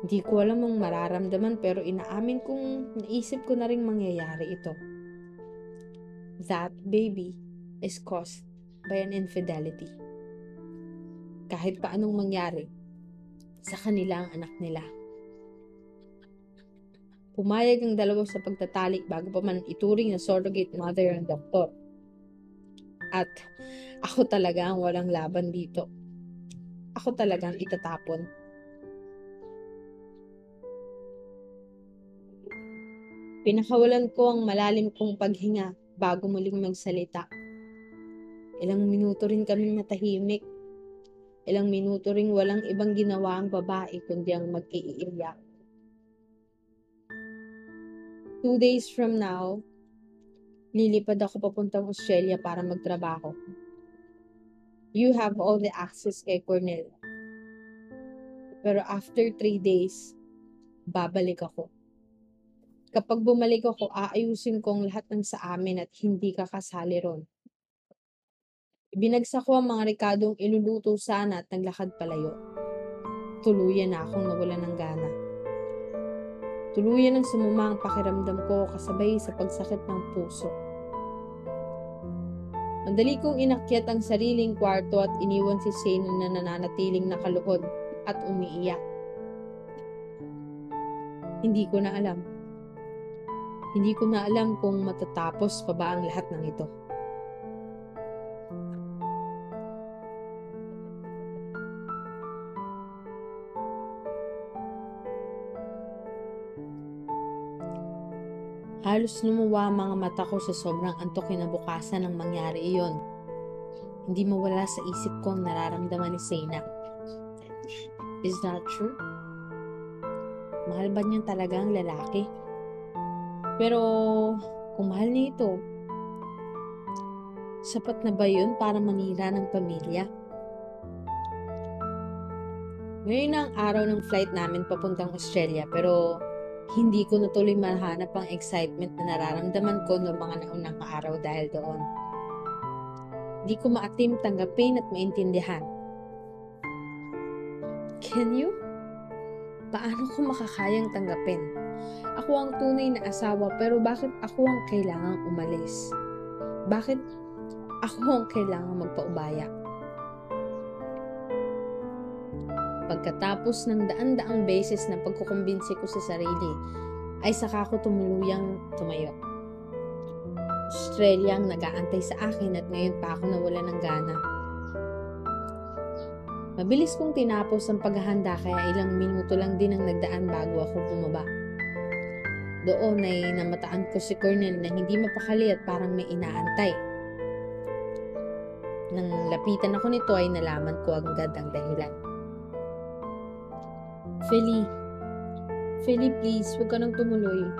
Hindi ko alam ang mararamdaman pero inaamin kong naisip ko na rin mangyayari ito. That baby is caused by an infidelity. Kahit pa anong mangyari, sa kanila ang anak nila. Pumayag ang dalawa sa pagtatalik bago pa man ituring na surrogate mother ang doktor. At ako talaga ang walang laban dito. Ako talagang itatapon. Pinakawalan ko ang malalim kong paghinga bago muling magsalita. Ilang minuto rin kaming natahimik. Ilang minuto rin walang ibang ginawa ang babae kundi ang mag-iiyak. Two days from now, lilipad ako papuntang Australia para magtrabaho. You have all the access kay Cornell. Pero after three days, babalik ako. Kapag bumalik ako, aayusin kong lahat ng sa amin at hindi ka kasali ron. Ibinagsak ko ang mga rekadong iluluto sana at naglakad palayo. Tuluyan na akong nawala ng gana. Tuluyan ang sumuma ang pakiramdam ko kasabay sa pagsakit ng puso. Madali kong inakyat ang sariling kwarto at iniwan si Shane na nananatiling nakaluhod at umiiyak. Hindi ko na alam. Hindi ko na alam kung matatapos pa ba ang lahat ng ito. Halos lumuwa ang mga mata ko sa sobrang antok kinabukasan ng mangyari iyon. Hindi mawala sa isip ko ang nararamdaman ni Sena. Is that true? Mahal ba niya talaga ang lalaki? Pero kung mahal niya ito, sapat na ba yun para manira ng pamilya? Ngayon ang araw ng flight namin papuntang Australia pero hindi ko natuloy mahanap ang excitement na nararamdaman ko noong mga naunang araw dahil doon. Hindi ko maatim tanggapin at maintindihan. Can you? Paano ko makakayang tanggapin? Ako ang tunay na asawa pero bakit ako ang kailangang umalis? Bakit ako ang kailangang magpaubaya? Pagkatapos ng daan-daang beses na pagkukumbinsi ko sa sarili, ay saka ko tumuluyang tumayo. Australia ang nag-aantay sa akin at ngayon pa ako nawala ng gana. Mabilis kong tinapos ang paghahanda kaya ilang minuto lang din ang nagdaan bago ako bumaba. Doon ay namataan ko si Cornel na hindi mapakali at parang may inaantay. Nang lapitan ako nito ay nalaman ko agad ang dahilan. Feli, Feli please, huwag ka nang tumuloy.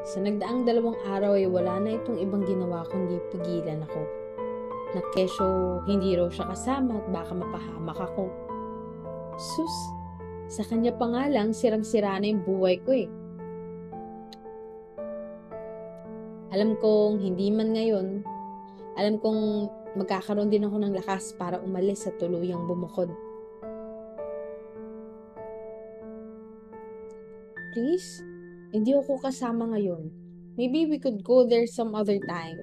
Sa nagdaang dalawang araw ay wala na itong ibang ginawa kundi pigilan ako. Na hindi raw siya kasama at baka mapahamak ako. Sus, sa kanya pa nga lang sirang-sira na yung buhay ko eh. Alam kong hindi man ngayon, alam kong magkakaroon din ako ng lakas para umalis at tuluyang bumukod. Please, hindi ako kasama ngayon. Maybe we could go there some other time.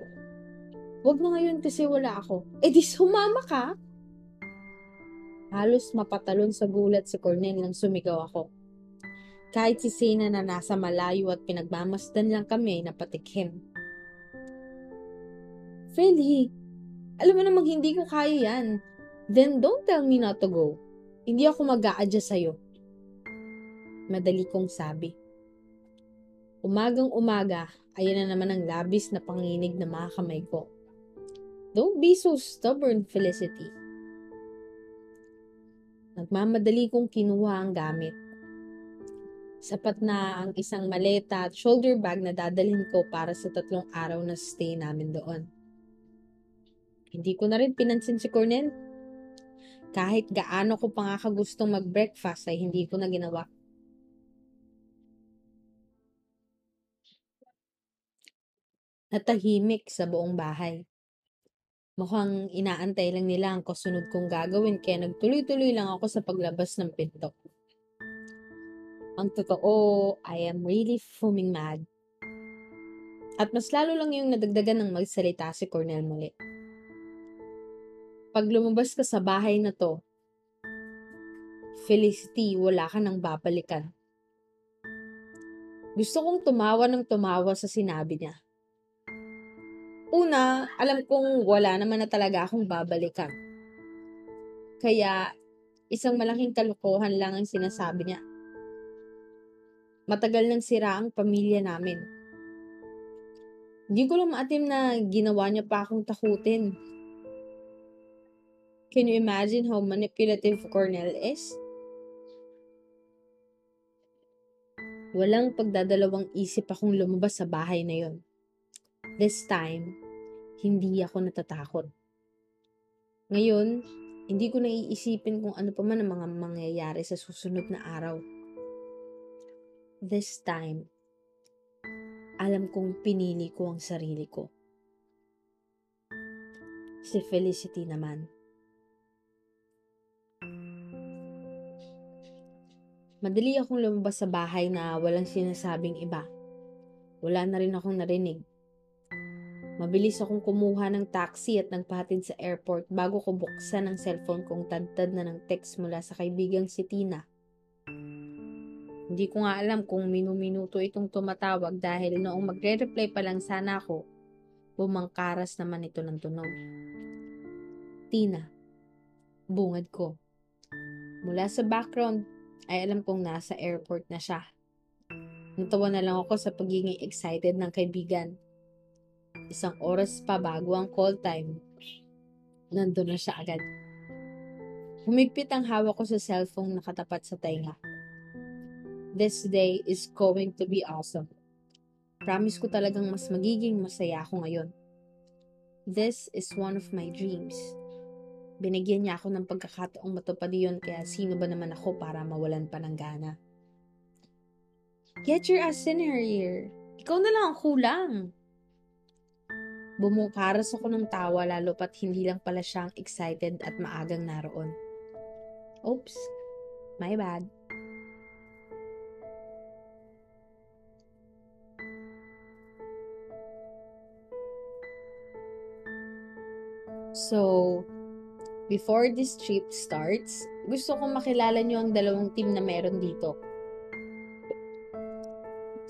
Huwag na ngayon kasi wala ako. Eh di sumama ka. Halos mapatalon sa gulat si Cornel nang sumigaw ako. Kahit si Sena na nasa malayo at pinagmamasdan lang kami na patikhim. Feli, alam mo namang hindi ko kaya yan. Then don't tell me not to go. Hindi ako mag a sa'yo. Madali kong sabi. Umagang umaga, ayan na naman ang labis na panginig na mga kamay ko. Don't be so stubborn, Felicity. Nagmamadali kong kinuha ang gamit. Sapat na ang isang maleta at shoulder bag na dadalhin ko para sa tatlong araw na stay namin doon. Hindi ko na rin pinansin si Cornel. Kahit gaano ko pa nga kagustong mag-breakfast ay hindi ko na ginawa. Natahimik sa buong bahay. Mukhang inaantay lang nila ang kasunod kong gagawin kaya nagtuloy-tuloy lang ako sa paglabas ng pinto. Ang totoo, I am really fuming mad. At mas lalo lang yung nadagdagan ng magsalita si Cornel muli. Pag lumabas ka sa bahay na to, Felicity, wala ka nang babalikan. Gusto kong tumawa ng tumawa sa sinabi niya. Una, alam kong wala naman na talaga akong babalikan. Kaya, isang malaking kalokohan lang ang sinasabi niya. Matagal nang sira ang pamilya namin. Hindi ko lang maatim na ginawa niya pa akong takutin. Can you imagine how manipulative Cornell is? Walang pagdadalawang isip akong lumabas sa bahay na yon. This time, hindi ako natatakot. Ngayon, hindi ko naiisipin kung ano pa man ang mga mangyayari sa susunod na araw. This time, alam kong pinili ko ang sarili ko. Si Felicity naman. Madali akong lumabas sa bahay na walang sinasabing iba. Wala na rin akong narinig. Mabilis akong kumuha ng taxi at nagpahatid sa airport bago ko buksan ang cellphone kong tadtad na ng text mula sa kaibigang si Tina. Hindi ko nga alam kung minu-minuto itong tumatawag dahil noong magre-reply pa lang sana ako, bumangkaras naman ito ng tunog. Tina, bungad ko. Mula sa background ay alam kong nasa airport na siya. Natawa na lang ako sa pagiging excited ng kaibigan Isang oras pa bago ang call time, nandun na siya agad. Humigpit ang hawak ko sa cellphone na katapat sa tainga. This day is going to be awesome. Promise ko talagang mas magiging masaya ako ngayon. This is one of my dreams. Binigyan niya ako ng pagkakataong matupad yun kaya sino ba naman ako para mawalan pa ng gana. Get your ass in here. Ikaw na lang ang kulang. Bumungkaras ako ng tawa lalo pat hindi lang pala siyang excited at maagang naroon. Oops, my bad. So, before this trip starts, gusto kong makilala niyo ang dalawang team na meron dito.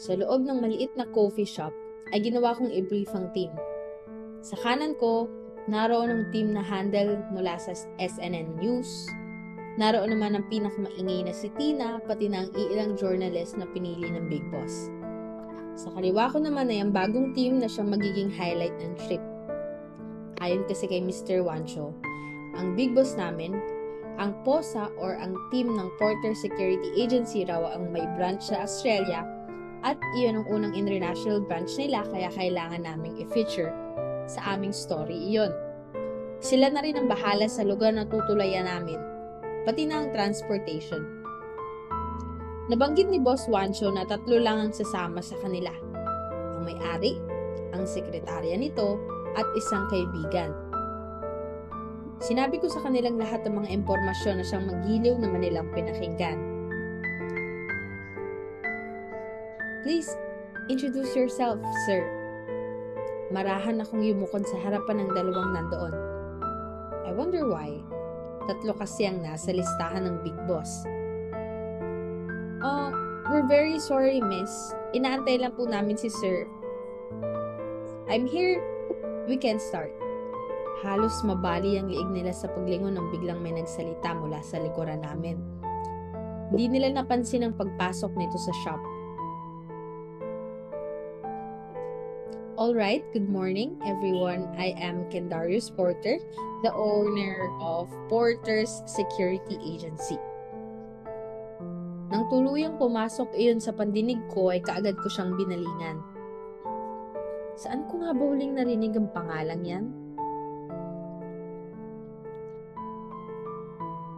Sa loob ng maliit na coffee shop, ay ginawa kong i-brief ang team. Sa kanan ko, naroon ang team na handle mula sa SNN News. Naroon naman ang pinakamaingay na si Tina, pati na ang iilang journalist na pinili ng Big Boss. Sa kaliwa ko naman ay ang bagong team na siyang magiging highlight ng trip. Ayon kasi kay Mr. Wancho, ang big boss namin, ang POSA or ang team ng Porter Security Agency raw ang may branch sa Australia at iyon ang unang international branch nila kaya kailangan naming i-feature sa aming story iyon. Sila na rin ang bahala sa lugar na tutulayan namin, pati na ang transportation. Nabanggit ni Boss Wancho na tatlo lang ang sasama sa kanila. Ang may-ari, ang sekretarya nito, at isang kaibigan. Sinabi ko sa kanilang lahat ng mga impormasyon na siyang magiliw na manilang pinakinggan. Please, introduce yourself, sir. Marahan akong yumukod sa harapan ng dalawang nandoon. I wonder why. Tatlo kasi ang nasa listahan ng Big Boss. Oh, we're very sorry, miss. Inaantay lang po namin si sir. I'm here we can start. Halos mabali ang liig nila sa paglingon nang biglang may nagsalita mula sa likuran namin. Hindi nila napansin ang pagpasok nito sa shop. Alright, good morning everyone. I am Kendarius Porter, the owner of Porter's Security Agency. Nang tuluyang pumasok iyon sa pandinig ko ay kaagad ko siyang binalingan. Saan ko nga ba huling narinig ang pangalang yan?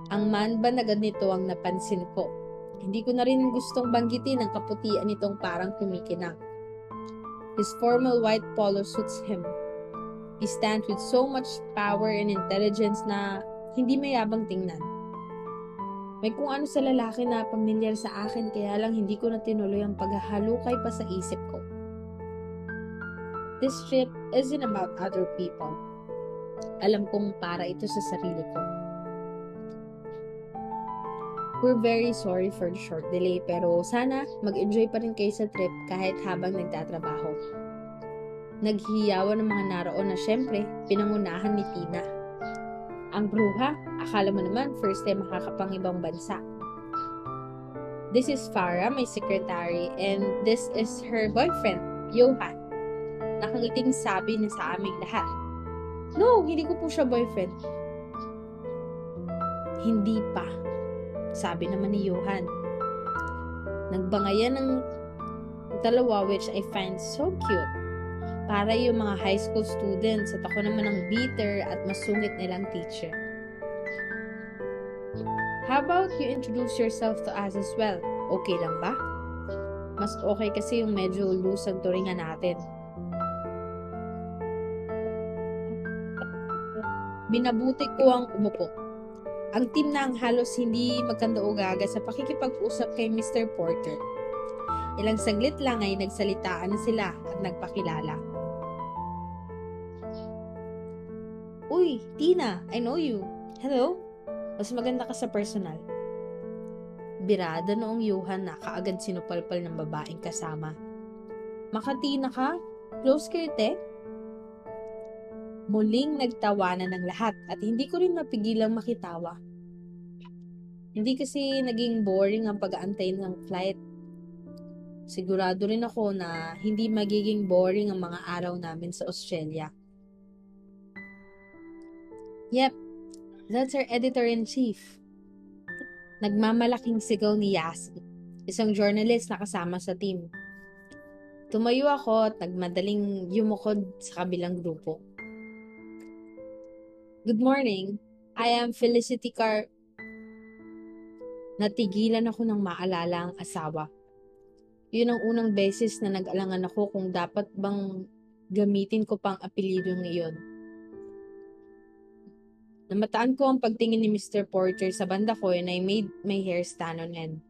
Ang man ba na ganito ang napansin ko? Hindi ko na rin gustong banggitin ang kaputian nitong parang kumikinang. His formal white polo suits him. He stands with so much power and intelligence na hindi mayabang tingnan. May kung ano sa lalaki na pamilyar sa akin kaya lang hindi ko na tinuloy ang paghahalukay pa sa isip ko. This trip isn't about other people. Alam kong para ito sa sarili ko. We're very sorry for the short delay pero sana mag-enjoy pa rin kayo sa trip kahit habang nagtatrabaho. Naghihiyawan ng mga naroon na syempre pinangunahan ni Tina. Ang bruha, akala mo naman first time makakapang ibang bansa. This is Farah, my secretary, and this is her boyfriend, Johan. Nakangiting sabi niya sa aming lahat. No, hindi ko po siya boyfriend. Hindi pa. Sabi naman ni Johan. Nagbangayan ng dalawa which I find so cute. Para yung mga high school students at ako naman ang bitter at masungit nilang teacher. How about you introduce yourself to us as well? Okay lang ba? Mas okay kasi yung medyo loose ang turingan natin. Binabuti ko ang umupo. Ang team na ang halos hindi magkanda-ugaga sa pakikipag-usap kay Mr. Porter. Ilang saglit lang ay nagsalitaan na sila at nagpakilala. Uy, Tina, I know you. Hello? Mas maganda ka sa personal. Birada noong Johan na kaagad sinupalpal ng babaeng kasama. Makatina ka? Close kayo, te? Muling nagtawanan ng lahat at hindi ko rin mapigilang makitawa. Hindi kasi naging boring ang pag-aantay ng flight. Sigurado rin ako na hindi magiging boring ang mga araw namin sa Australia. Yep, that's our editor-in-chief. Nagmamalaking sigaw ni Yasi, isang journalist na kasama sa team. Tumayo ako at nagmadaling yumukod sa kabilang grupo. Good morning. I am Felicity Car... Natigilan ako ng maalala ang asawa. Yun ang unang beses na nag-alangan ako kung dapat bang gamitin ko pang apelidong iyon. Namataan ko ang pagtingin ni Mr. Porter sa banda ko and I made my hair stand on end.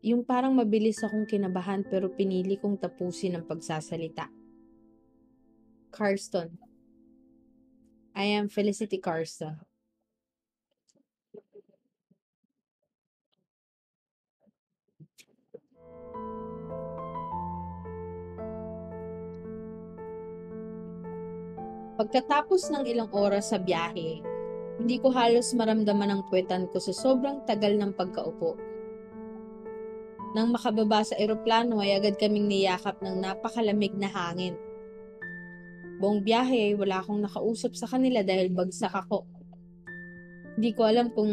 Yung parang mabilis akong kinabahan pero pinili kong tapusin ang pagsasalita. Carston. I am Felicity Carston. Pagkatapos ng ilang oras sa biyahe, hindi ko halos maramdaman ang puwetan ko sa sobrang tagal ng pagkaupo. Nang makababa sa eroplano ay agad kaming niyakap ng napakalamig na hangin. Buong biyahe wala akong nakausap sa kanila dahil bagsak ako. Hindi ko alam kung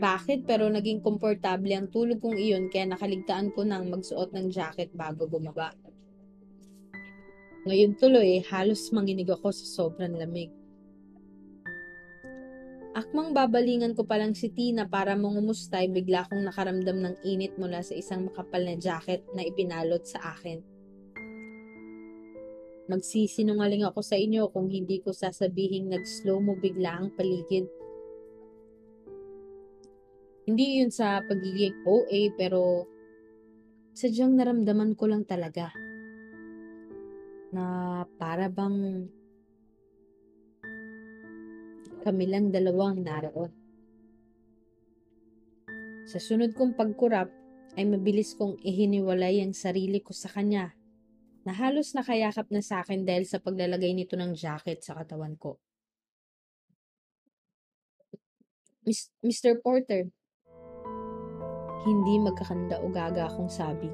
bakit pero naging komportable ang tulog kong iyon kaya nakaligtaan ko nang magsuot ng jacket bago bumaba. Ngayon tuloy, halos manginig ako sa sobrang lamig. Akmang babalingan ko palang si Tina para mangumustay, bigla kong nakaramdam ng init mula sa isang makapal na jacket na ipinalot sa akin. Magsisinungaling ako sa inyo kung hindi ko sasabihing nag-slow mo bigla ang paligid. Hindi yun sa pagiging OA pero sadyang naramdaman ko lang talaga na para bang kami lang dalawang naroon. Sa sunod kong pagkurap ay mabilis kong ihiniwalay ang sarili ko sa kanya na halos nakayakap na sa akin dahil sa paglalagay nito ng jacket sa katawan ko. Mr. Porter, hindi magkakanda o gaga akong sabi.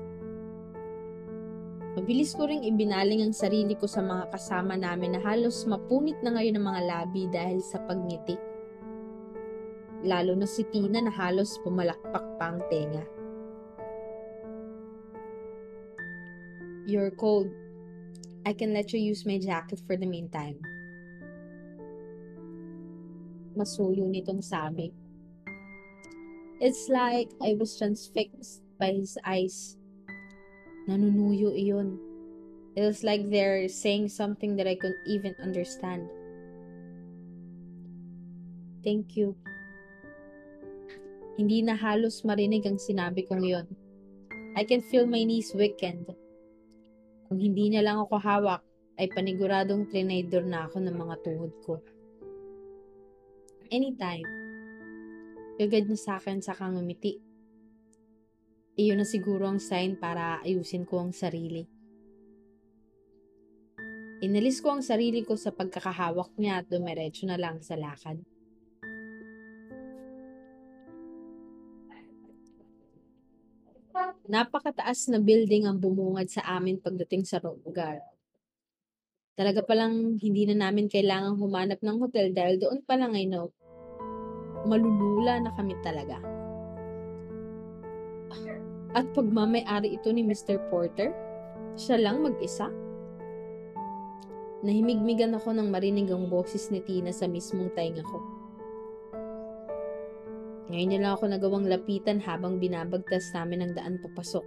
Mabilis ko ring ibinaling ang sarili ko sa mga kasama namin na halos mapunit na ngayon ang mga labi dahil sa pagngiti. Lalo na si Tina na halos pumalakpak pa ang tenga. You're cold. I can let you use my jacket for the meantime. Masuyo nitong sabi. It's like I was transfixed by his eyes Nanunuyo iyon. It was like they're saying something that I couldn't even understand. Thank you. Hindi na halos marinig ang sinabi kong yon. I can feel my knees weakened. Kung hindi niya lang ako hawak, ay paniguradong trinidor na ako ng mga tuhod ko. Anytime. Gagad na sa akin sa kang umiti. Iyon na siguro ang sign para ayusin ko ang sarili. Inalis ko ang sarili ko sa pagkakahawak niya at dumiretso na lang sa lakad. Napakataas na building ang bumungad sa amin pagdating sa lugar. Talaga palang hindi na namin kailangang humanap ng hotel dahil doon pa lang ay no, malulula na kami talaga. At pagmamayari ito ni Mr. Porter, siya lang mag-isa. Nahimigmigan ako nang marinig ang boses ni Tina sa mismong tainga ko. Ngayon niya lang ako nagawang lapitan habang binabagtas namin ang daan papasok.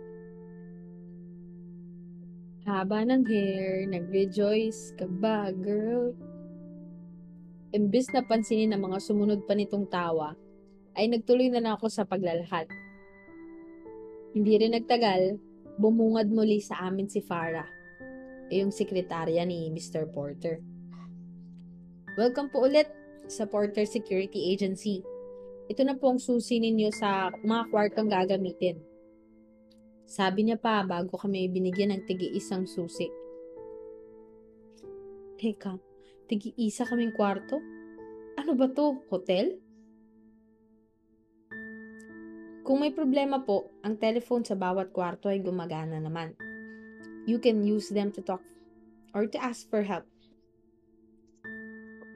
Haba ng hair, nag-rejoice ka ba, girl? Imbis na pansinin ang mga sumunod pa nitong tawa, ay nagtuloy na lang ako sa paglalakad. Hindi rin nagtagal, bumungad muli sa amin si Farah, yung sekretarya ni Mr. Porter. Welcome po ulit sa Porter Security Agency. Ito na po ang susi ninyo sa mga kwartong gagamitin. Sabi niya pa bago kami binigyan ng tigi-isang susi. Teka, tigi-isa kaming kwarto? Ano ba to? Hotel? Kung may problema po, ang telephone sa bawat kwarto ay gumagana naman. You can use them to talk or to ask for help.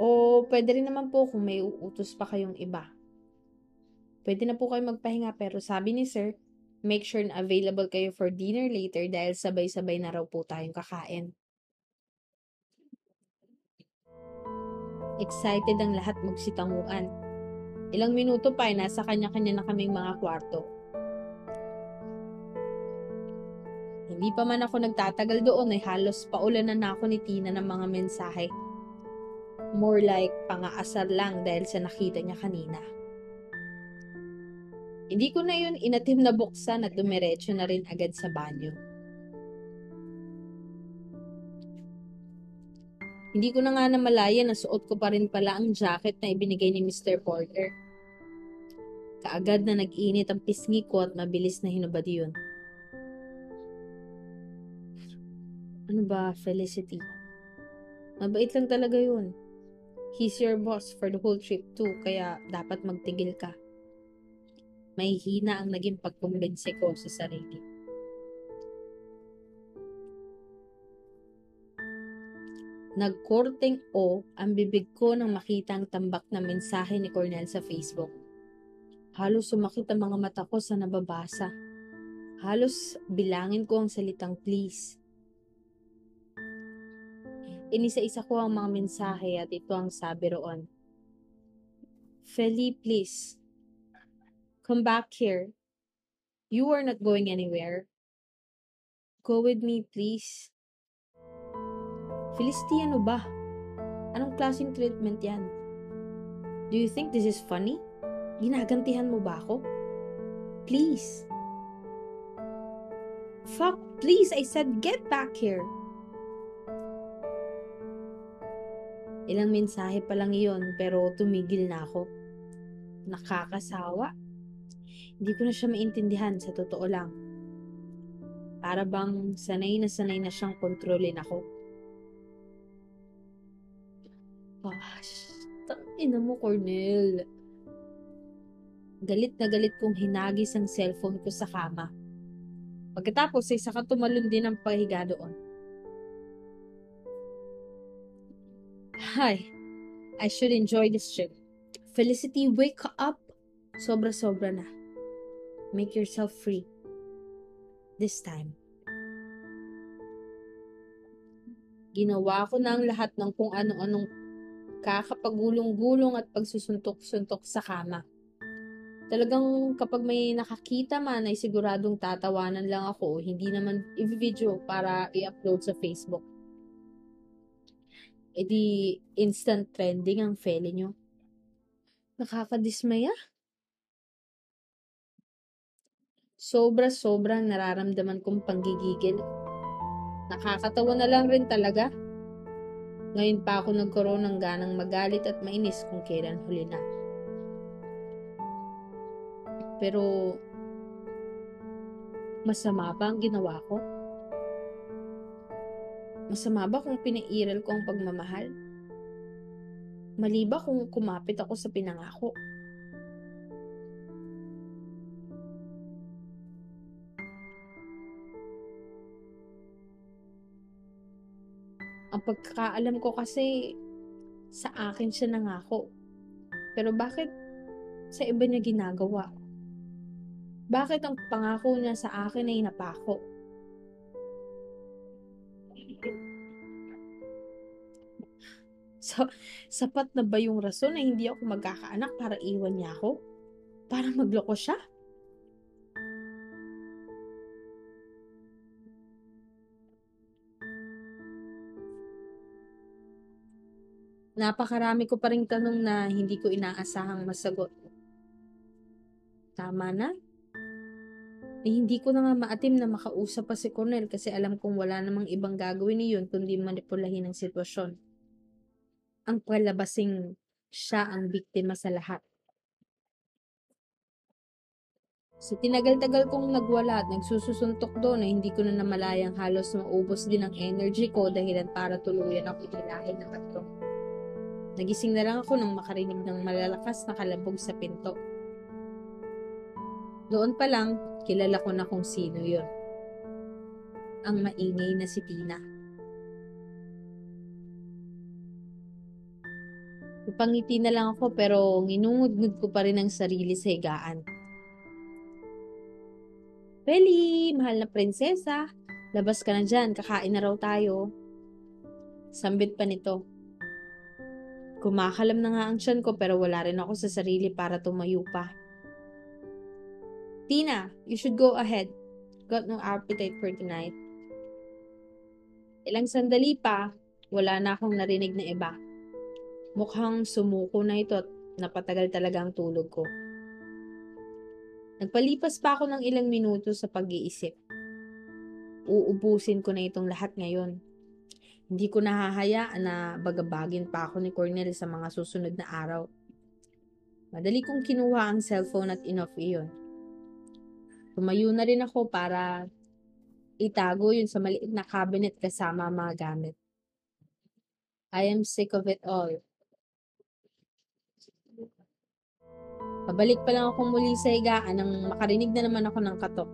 O pwede rin naman po kung may uutos pa kayong iba. Pwede na po kayo magpahinga pero sabi ni sir, make sure na available kayo for dinner later dahil sabay-sabay na raw po tayong kakain. Excited ang lahat magsitanguan. Ilang minuto pa ay nasa kanya-kanya na kaming mga kwarto. Hindi pa man ako nagtatagal doon ay halos paulanan na ako ni Tina ng mga mensahe. More like pangaasar lang dahil sa nakita niya kanina. Hindi ko na yun inatim na buksan at dumiretso na rin agad sa banyo. Hindi ko na nga namalaya na suot ko pa rin pala ang jacket na ibinigay ni Mr. Porter. Kaagad na nag-init ang pisngi ko at mabilis na hinubad yun. Ano ba, Felicity? Mabait lang talaga yun. He's your boss for the whole trip too, kaya dapat magtigil ka. May hina ang naging pagkumbinse ko sa sarili. Nagkorteng o ang bibig ko nang makita ang tambak na mensahe ni Cornel sa Facebook. Halos sumakit ang mga mata ko sa nababasa. Halos bilangin ko ang salitang please. Inisa-isa ko ang mga mensahe at ito ang sabi roon. Feli, please. Come back here. You are not going anywhere. Go with me, please. Felicity, ano ba? Anong klaseng treatment yan? Do you think this is funny? Ginagantihan mo ba ako? Please. Fuck, please, I said get back here. Ilang mensahe pa lang iyon pero tumigil na ako. Nakakasawa. Hindi ko na siya maintindihan sa totoo lang. Para bang sanay na sanay na siyang kontrolin ako. Gosh, tangina mo, Cornel. Galit na galit kong hinagis ang cellphone ko sa kama. Pagkatapos ay saka tumalon din ang pahiga doon. Hi, I should enjoy this trip. Felicity, wake up! Sobra-sobra na. Make yourself free. This time. Ginawa ko na ang lahat ng kung ano-anong kakapagulong-gulong at pagsusuntok-suntok sa kama. Talagang kapag may nakakita man ay siguradong tatawanan lang ako, hindi naman i-video para i-upload sa Facebook. E di instant trending ang fele nyo. Nakakadismaya. Sobra-sobrang nararamdaman kong panggigigil. Nakakatawa na lang rin talaga ngayon pa ako nagkaroon ng ganang magalit at mainis kung kailan huli na. Pero, masama ba ang ginawa ko? Masama ba kung pinairal ko ang pagmamahal? Mali ba kung kumapit ako sa pinangako? Ang pagkakaalam ko kasi, sa akin siya nangako. Pero bakit sa iba niya ginagawa? Bakit ang pangako niya sa akin ay napako? So, sapat na ba yung rason na hindi ako magkakaanak para iwan niya ako? Para magloko siya? Napakarami ko pa ring tanong na hindi ko inaasahang masagot. Tama na? Eh, hindi ko na nga maatim na makausap pa si Cornel kasi alam kong wala namang ibang gagawin ni yun kundi manipulahin ang sitwasyon. Ang palabasing siya ang biktima sa lahat. Sa tinagal-tagal kong nagwala at nagsususuntok doon na hindi ko na namalayang halos maubos din ang energy ko dahilan para tuluyan ako ilahin ng patrong. Nagising na lang ako nang makarinig ng malalakas na kalabog sa pinto. Doon pa lang, kilala ko na kung sino yon. Ang maingay na si Tina. Upangiti na lang ako pero nginungud ko pa rin ang sarili sa higaan. Feli, mahal na prinsesa, labas ka na dyan, kakain na raw tayo. Sambit pa nito. Kumakalam na nga ang tiyan ko pero wala rin ako sa sarili para tumayo pa. Tina, you should go ahead. Got no appetite for tonight. Ilang sandali pa, wala na akong narinig na iba. Mukhang sumuko na ito at napatagal talaga ang tulog ko. Nagpalipas pa ako ng ilang minuto sa pag-iisip. Uubusin ko na itong lahat ngayon. Hindi ko nahahayaan na bagabagin pa ako ni Cornel sa mga susunod na araw. Madali kong kinuha ang cellphone at inoff iyon. Tumayo na rin ako para itago yun sa maliit na cabinet kasama ang mga gamit. I am sick of it all. Pabalik pa lang ako muli sa higaan nang makarinig na naman ako ng katok.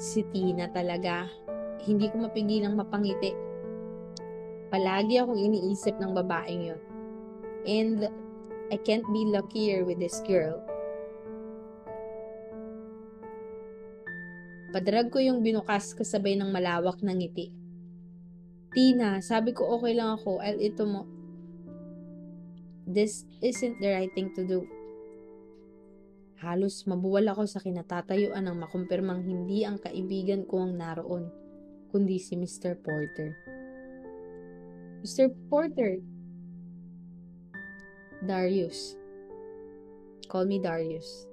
Si Tina talaga. Hindi ko mapigilang mapangiti. Palagi akong iniisip ng babaeng yon. And I can't be luckier with this girl. Padrag ko yung binukas kasabay ng malawak na ngiti. Tina, sabi ko okay lang ako. I'll ito mo. This isn't the right thing to do. Halos mabuwal ako sa kinatatayuan ng makumpirmang hindi ang kaibigan ko ang naroon, kundi si Mr. Porter. Mr. Porter. Darius. Call me Darius.